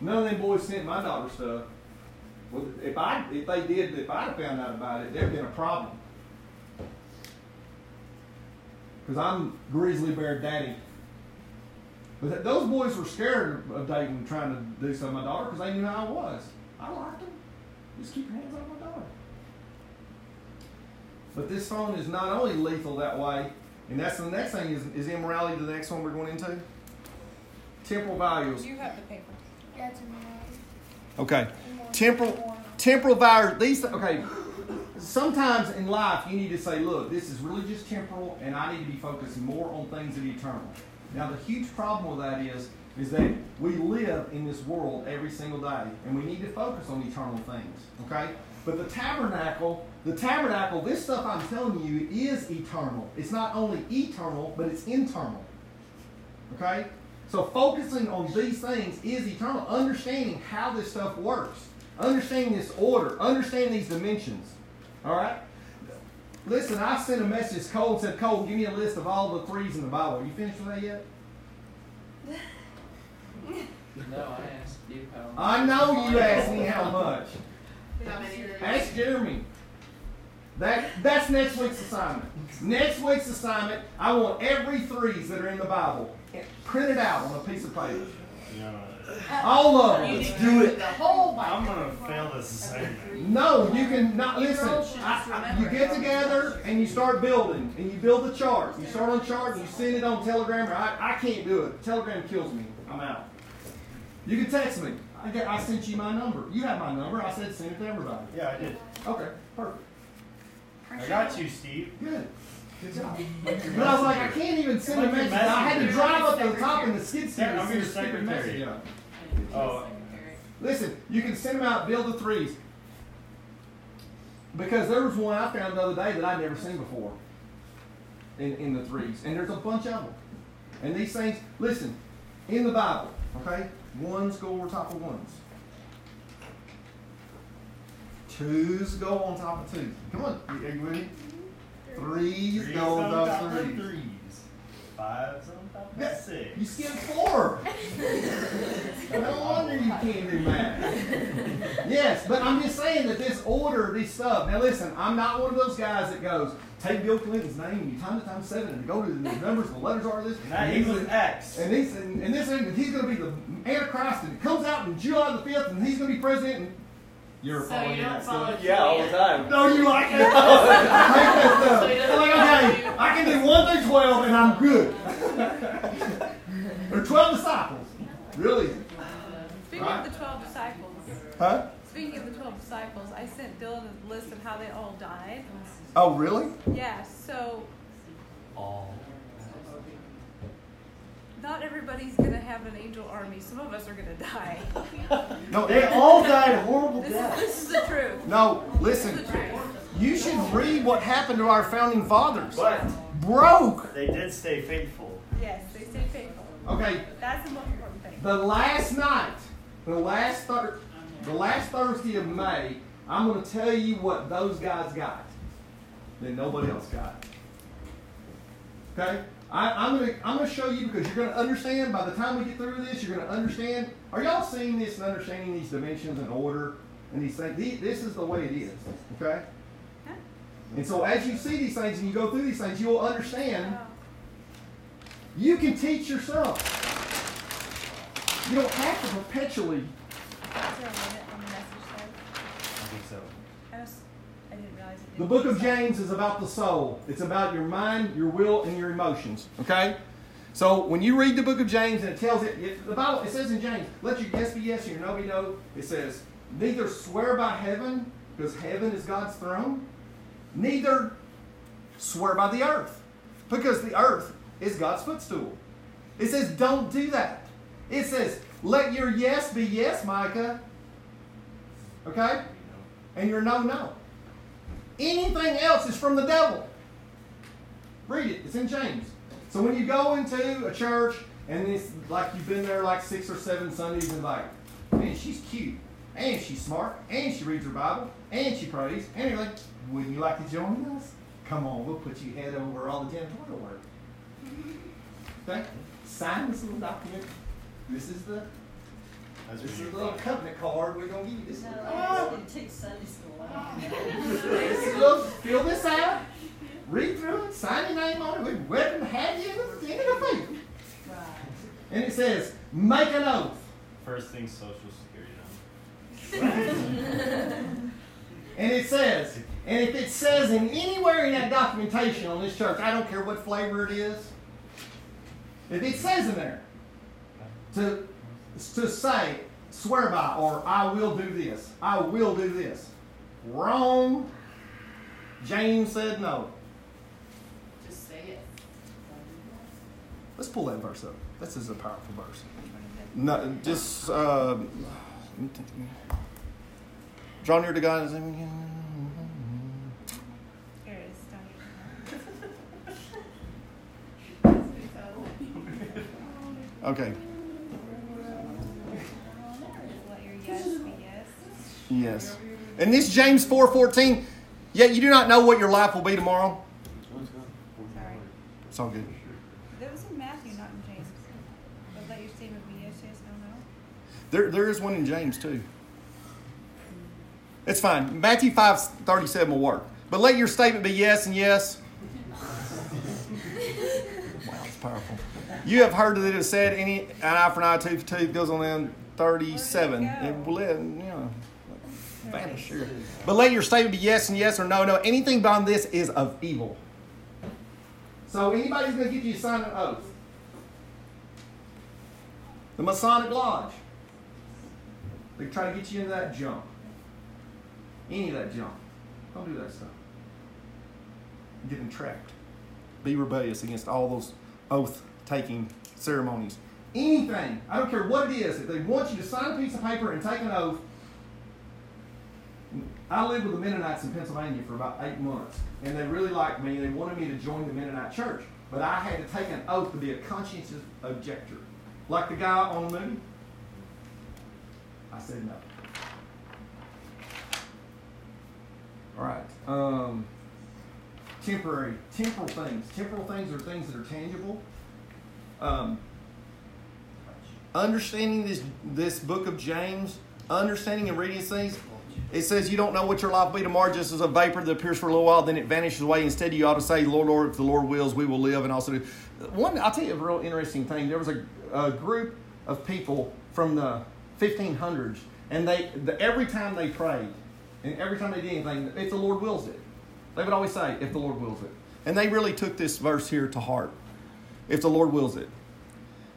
None of them boys sent my daughter stuff. Well, if I if they did, if I'd have found out about it, there'd been a problem. Because I'm grizzly bear daddy. But th- those boys were scared of Dayton trying to do something to my daughter because they knew how I was. I liked them. Just keep your hands off my daughter. But this phone is not only lethal that way, and that's the next thing is, is immorality the next one we're going into. temporal values. You have the paper. That's annoying. Okay. Temporal temporal values. These okay. Sometimes in life you need to say, look, this is really just temporal, and I need to be focusing more on things that are eternal. Now the huge problem with that is is that we live in this world every single day, and we need to focus on eternal things. Okay. But the tabernacle, the tabernacle, this stuff I'm telling you is eternal. It's not only eternal, but it's internal. Okay? So focusing on these things is eternal. Understanding how this stuff works. Understanding this order. Understand these dimensions. All right? Listen, I sent a message to Cole and said, Cole, give me a list of all the threes in the Bible. You finished with that yet? No, I asked you how. I know you asked me how much. How? Ask Jeremy. That that's next week's assignment. Next week's assignment, I want every threes that are in the Bible printed out on a piece of paper. No, All of them. Let's do do it. The whole I'm gonna fail this assignment. No, you can not listen. girls should just I- I- you get together and you start building, and you build a chart. You start on a chart and you send it on Telegram. Or I, I can't do it. Telegram kills me. I'm out. You can text me. I, get, I sent you my number. You have my number. I said send it to everybody. Yeah, I did. Okay, perfect. I got you, Steve. Good. Good job. But I was like, I can't even send a Like your message. I had to drive up to the top in the skid steer Yeah, I'm send your a stupid secretary. message out. Oh, Listen, you can send them out, build the threes. Because there was one I found the other day that I'd never seen before in, in the threes. And there's a bunch of them. And these things, listen, in the Bible, okay, ones go over top of ones. Twos go on top of twos. Come on, are you with me? Threes threes go on top of threes. threes. Fives on Yeah, of six. You skipped four. no wonder you can't do math. yes, but I'm just saying that this order, this stuff. Now listen, I'm not one of those guys that goes take Bill Clinton's name and you time to time seven and go to the numbers and the letters are this. And that and he's equals the- X. And he's and, and this and he's going to be the Antichrist and it comes out in July the fifth and he's going to be president. And you're So following you don't that follow stuff. Yeah, all the time. No, you like it. I hate that stuff. So he doesn't I'm like, okay. I can do one through twelve and I'm good. or twelve disciples. Really? Speaking Right. of the 12 disciples, Huh? speaking of the 12 disciples, I sent Dylan a list of how they all died. Oh, really? Yeah, so All. Not everybody's going to have an angel army. Some of us are going to die. No, They all died horrible This, deaths. this is the truth. No, listen. You should read what happened to our founding fathers. But Broke. they did stay faithful. Yes, they stayed faithful. Okay, That's the most important thing. the last night, the last thir- the last Thursday of May, I'm going to tell you what those guys got that nobody else got. Okay, I, I'm going to I'm going to show you because you're going to understand. By the time we get through this, you're going to understand. Are y'all seeing this and understanding these dimensions and order and these things? The- This is the way it is. Okay. Huh? And so as you see these things and you go through these things, you will understand. Oh. You can teach yourself. You don't have to perpetually. Is there a limit on the message size? I think so. I, was, I didn't realize it. The book of. James is about the soul. It's about your mind, your will, and your emotions. Okay? So when you read the book of James and it tells it, it the Bible, it says in James, let your yes be yes and your no be no. It says, neither swear by heaven, because heaven is God's throne, neither swear by the earth, because the earth is God's footstool. It says, don't do that. It says, let your yes be yes, Micah. Okay? And your no, no. Anything else is from the devil. Read it. It's in James. So when you go into a church and it's like you've been there like six or seven Sundays and like, man, she's cute. And she's smart. And she reads her Bible. And she prays. And you're like, wouldn't you like to join us? Come on, we'll put you head over all the janitorial work. Okay? Sign this little document. This is the this is the little covenant card we're gonna give you. This is No, it takes Sunday school. Fill this out, read through it, sign your name on it. We're wedding have you in the, in the faith. Right. And it says, make an oath. First thing, social security number. And it says, and if it says in anywhere in that documentation on this church, I don't care what flavor it is, if it says in there, to, to say, swear by, or I will do this. I will do this. Wrong. James said no. Just say it. Let's pull that verse up. This is a powerful verse. No, just uh, draw near to God. Here it is. Down Okay. Let your yes be yes. Yes. And this James four fourteen. Yet you do not know what your life will be tomorrow. Sorry. It's all good. That was in Matthew, not in James. But let your statement be yes, yes, no, no. There, there is one in James too. It's fine. Matthew five thirty seven will work. But let your statement be yes and yes. Wow, it's powerful. You have heard that it is said, "Any an eye for an eye, tooth for tooth." Goes on in thirty-seven. Where did it It go? will, you know, But let your statement be yes and yes or no, no. Anything beyond this is of evil. So anybody's going to get you to sign an oath. The Masonic Lodge. They try to get you into that junk. Any of that junk. Don't do that stuff. Get entrapped. Be rebellious against all those oath taking ceremonies. Anything, I don't care what it is, if they want you to sign a piece of paper and take an oath. I lived with the Mennonites in Pennsylvania for about eight months, and they really liked me. They wanted me to join the Mennonite church, but I had to take an oath to be a conscientious objector, like the guy on the movie. I said no. All right. Um, temporary, temporal things. Temporal things are things that are tangible. Um, understanding this this book of James, understanding and reading these things, it says you don't know what your life will be tomorrow, just as a vapor that appears for a little while, then it vanishes away. Instead, you ought to say, Lord, Lord, if the Lord wills, we will live and also do. One, I'll tell you a real interesting thing. There was a, a group of people from the 1500s, and they the, every time they prayed, and every time they did anything, if the Lord wills it, they would always say, if the Lord wills it. And they really took this verse here to heart. If the Lord wills it.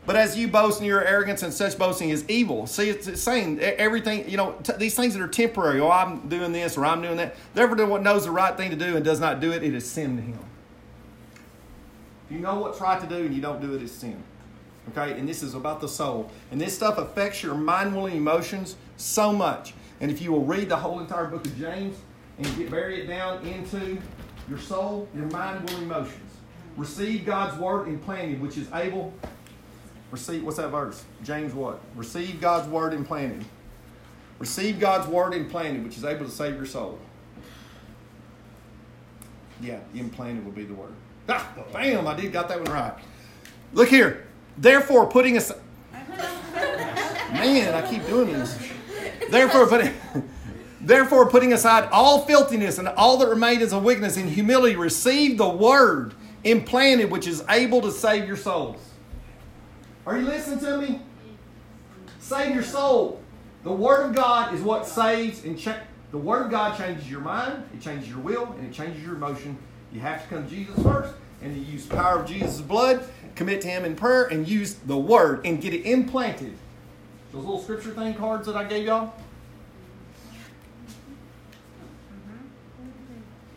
But as you boast in your arrogance and such boasting is evil. See, it's, saying everything, you know, t- these things that are temporary. Oh, I'm doing this or I'm doing that. Never Therefore, one knows the right thing to do and does not do it, it is sin to him. If you know what's right to do and you don't do it, it's sin. Okay? And this is about the soul. And this stuff affects your mind, will, and emotions so much. And if you will read the whole entire book of James and get bury it down into your soul, your mind, will, and emotions. Receive God's word implanted, which is able Receive, what's that verse? James what? Receive God's word implanted. Receive God's word implanted, which is able to save your soul. Yeah, implanted would be the word. Ah, bam, I did got that one right. Look here. Therefore, putting aside. Man, I keep doing this. Therefore, putting. Therefore, putting aside all filthiness and all that remains of weakness in humility, receive the word implanted, which is able to save your souls. Are you listening to me? Save your soul. The Word of God is what saves and cha- the Word of God changes your mind, it changes your will, and it changes your emotion. You have to come to Jesus first, and you use the power of Jesus' blood, commit to Him in prayer, and use the Word and get it implanted. Those little scripture thing cards that I gave y'all.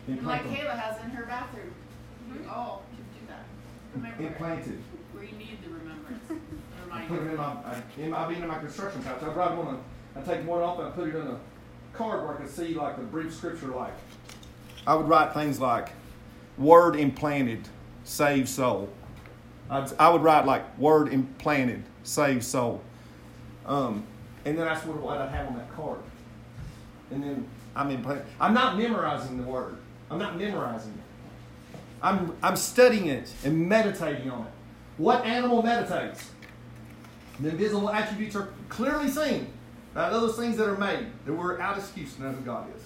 Mm-hmm. And like Kayla has in her bathroom. We all should do that. Implanted. We need the remembrance. Put them in my, in my, in my construction pouch. I brought one. I take one off and put it in a card where I can see like the brief scripture. Like I would write things like, "Word implanted, save soul." I'd, I would write like, "Word implanted, save soul," um, and then that's what, what I'd have on that card. And then I'm implanted. I'm not memorizing the word. I'm not memorizing it. I'm I'm studying it and meditating on it. What animal meditates? The invisible attributes are clearly seen by those things that are made, that we're without excuse to know who God is.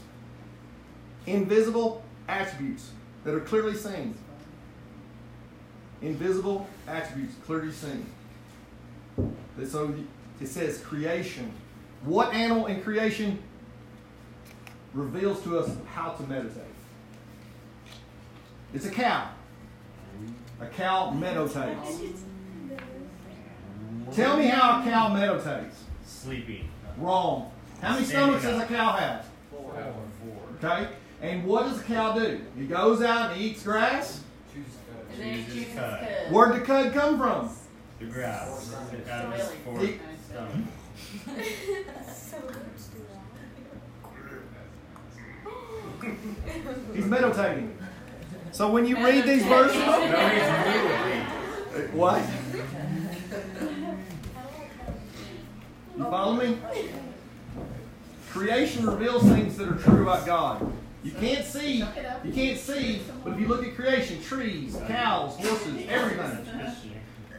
Invisible attributes that are clearly seen. Invisible attributes clearly seen. So it says creation. What animal in creation reveals to us how to meditate? It's a cow. A cow meditates. Tell me how a cow meditates. Sleeping. Wrong. How many Standing stomachs does a cow have? Four. Okay? And what does a cow do? He goes out and eats grass. And then it Jesus chooses cut. cud. Where'd the cud come from? The grass. Out of his Soiling. fourth He's meditating. So when you read these verses, No, he's moving. what? You follow me? Creation reveals things that are true about God. You can't see, you can't see, but if you look at creation, trees, cows, horses, everything.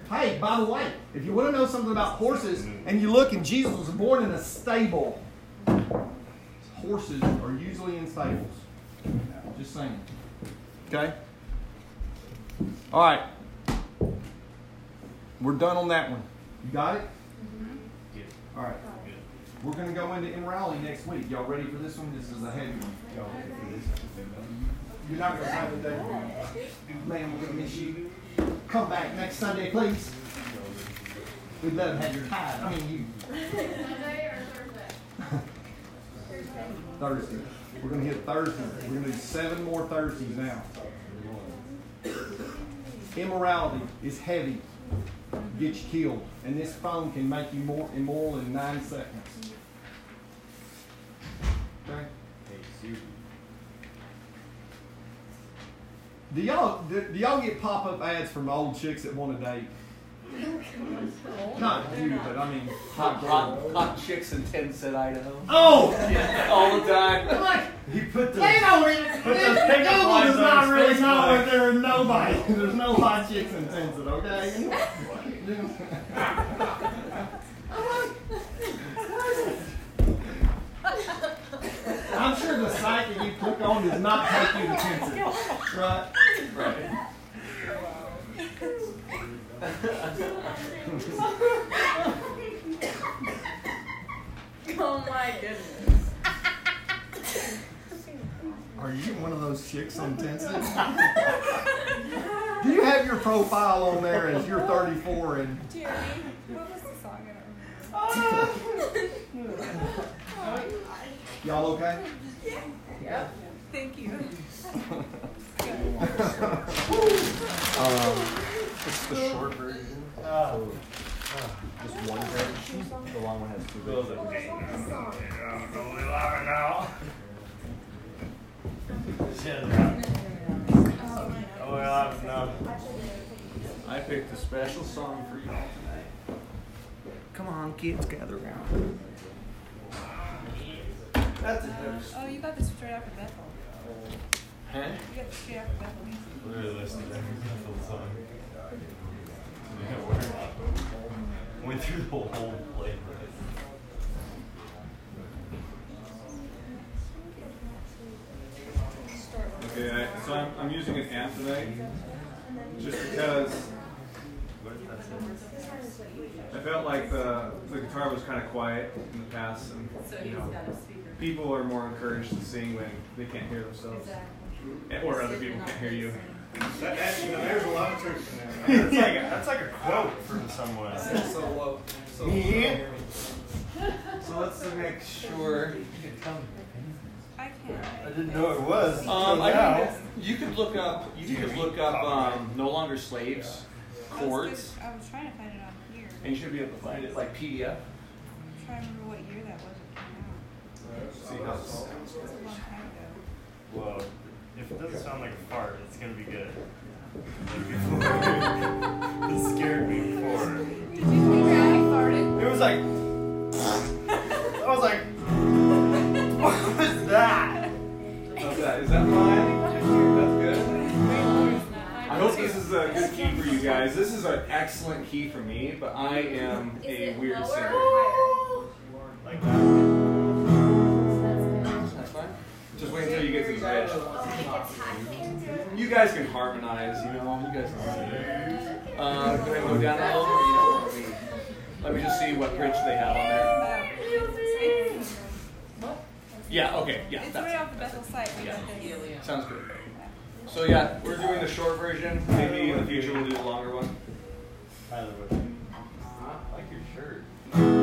Hey, by the way, if you want to know something about horses, and you look and Jesus was born in a stable, horses are usually in stables. Just saying. Okay? All right. We're done on that one. You got it? Good. All right. We're going to go into immorality next week. Y'all ready for this one? This is a heavy one. Y'all ready for this? You're not going to have it there. Man, we're going to miss you. Come back next Sunday, please. We'd love to have your tithe. I mean, you. Monday or Thursday? Thursday. We're going to hit Thursday. We're going to do seven more Thursdays now. Immorality is heavy. Get you killed. And this phone can make you more immoral in nine seconds. Okay? Do y'all do, do y'all get pop up ads from old chicks that want to date? Not you, but I mean hot Hot, hot chicks in Ten Cent, Idaho. Oh! All the time. I'm like, He put the. they even. Put those Google does lines not really know Facebook. if there is nobody. There's no hot chicks in Tenson, okay? I'm sure the site that you click on does not take you to Tenson, right? Right. Oh my goodness. Are you one of those chicks on Tenson? Do you have your profile on there as you're 34 and Jeremy, what was the song? I don't remember. y'all okay? Yeah. Thank you. Um, it's the short version. Oh. Just one version. The long one has two Those versions. are pain. I'm only laughing now. Shut up. Oh, well, laughing now. I picked a special song for y'all tonight. Come on, kids, gather around. That's it. Oh, you got this straight after Bethel. Huh? You got this straight after Bethel music. Literally listened to every single song. Yeah, we're- Went through the whole playlist. Okay, I- so I'm, I'm using an amp tonight, just because I felt like the, the guitar was kind of quiet in the past, and you know, people are more encouraged to sing when they can't hear themselves, or other people can't hear you. That, that, you know, there's a lot of truth in that. That's like a, that's like a quote from someone. So low. So Yeah. So let's make sure. I didn't know it was. Um, I now. think you could look up. You could look up um, "No Longer Slaves" I was, chords, I was trying to find it on here. and you should be able to find it like PDF. I'm trying to remember what year that was. It came out. See how it's. It was a long time ago. Well, if it doesn't sound like a fart, it's gonna be good. Like before. it scared me before. Did you think I farted? It was like. I was like. That? Is that fine? That's good. I hope this is a good key for you guys. This is an excellent key for me, but I am a weird singer. Like that. That's fine. Just wait until you get to the bridge. You guys can harmonize, you know. You guys can harmonize. Uh, ahead and go down a little. Or you know, let, me, let me just see what bridge they have on there. Uh, it's, Yeah. Okay. Yeah. it's right off the Bethel site. We Yeah. got sounds good. So yeah, we're doing the short version. Maybe in the future we'll do the longer one. Tyler, what? your Steve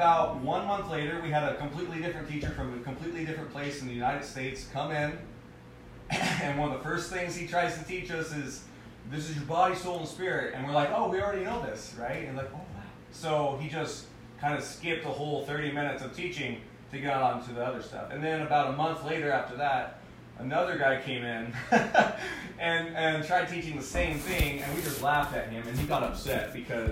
about one month later, we had a completely different teacher from a completely different place in the United States come in. And one of the first things he tries to teach us is this is your body, soul, and spirit. And we're like, oh, we already know this, right? And like, oh, wow. So he just kind of skipped a whole 30 minutes of teaching to get on to the other stuff. And then about a month later after that, another guy came in and, and tried teaching the same thing, and we just laughed at him, and he got upset because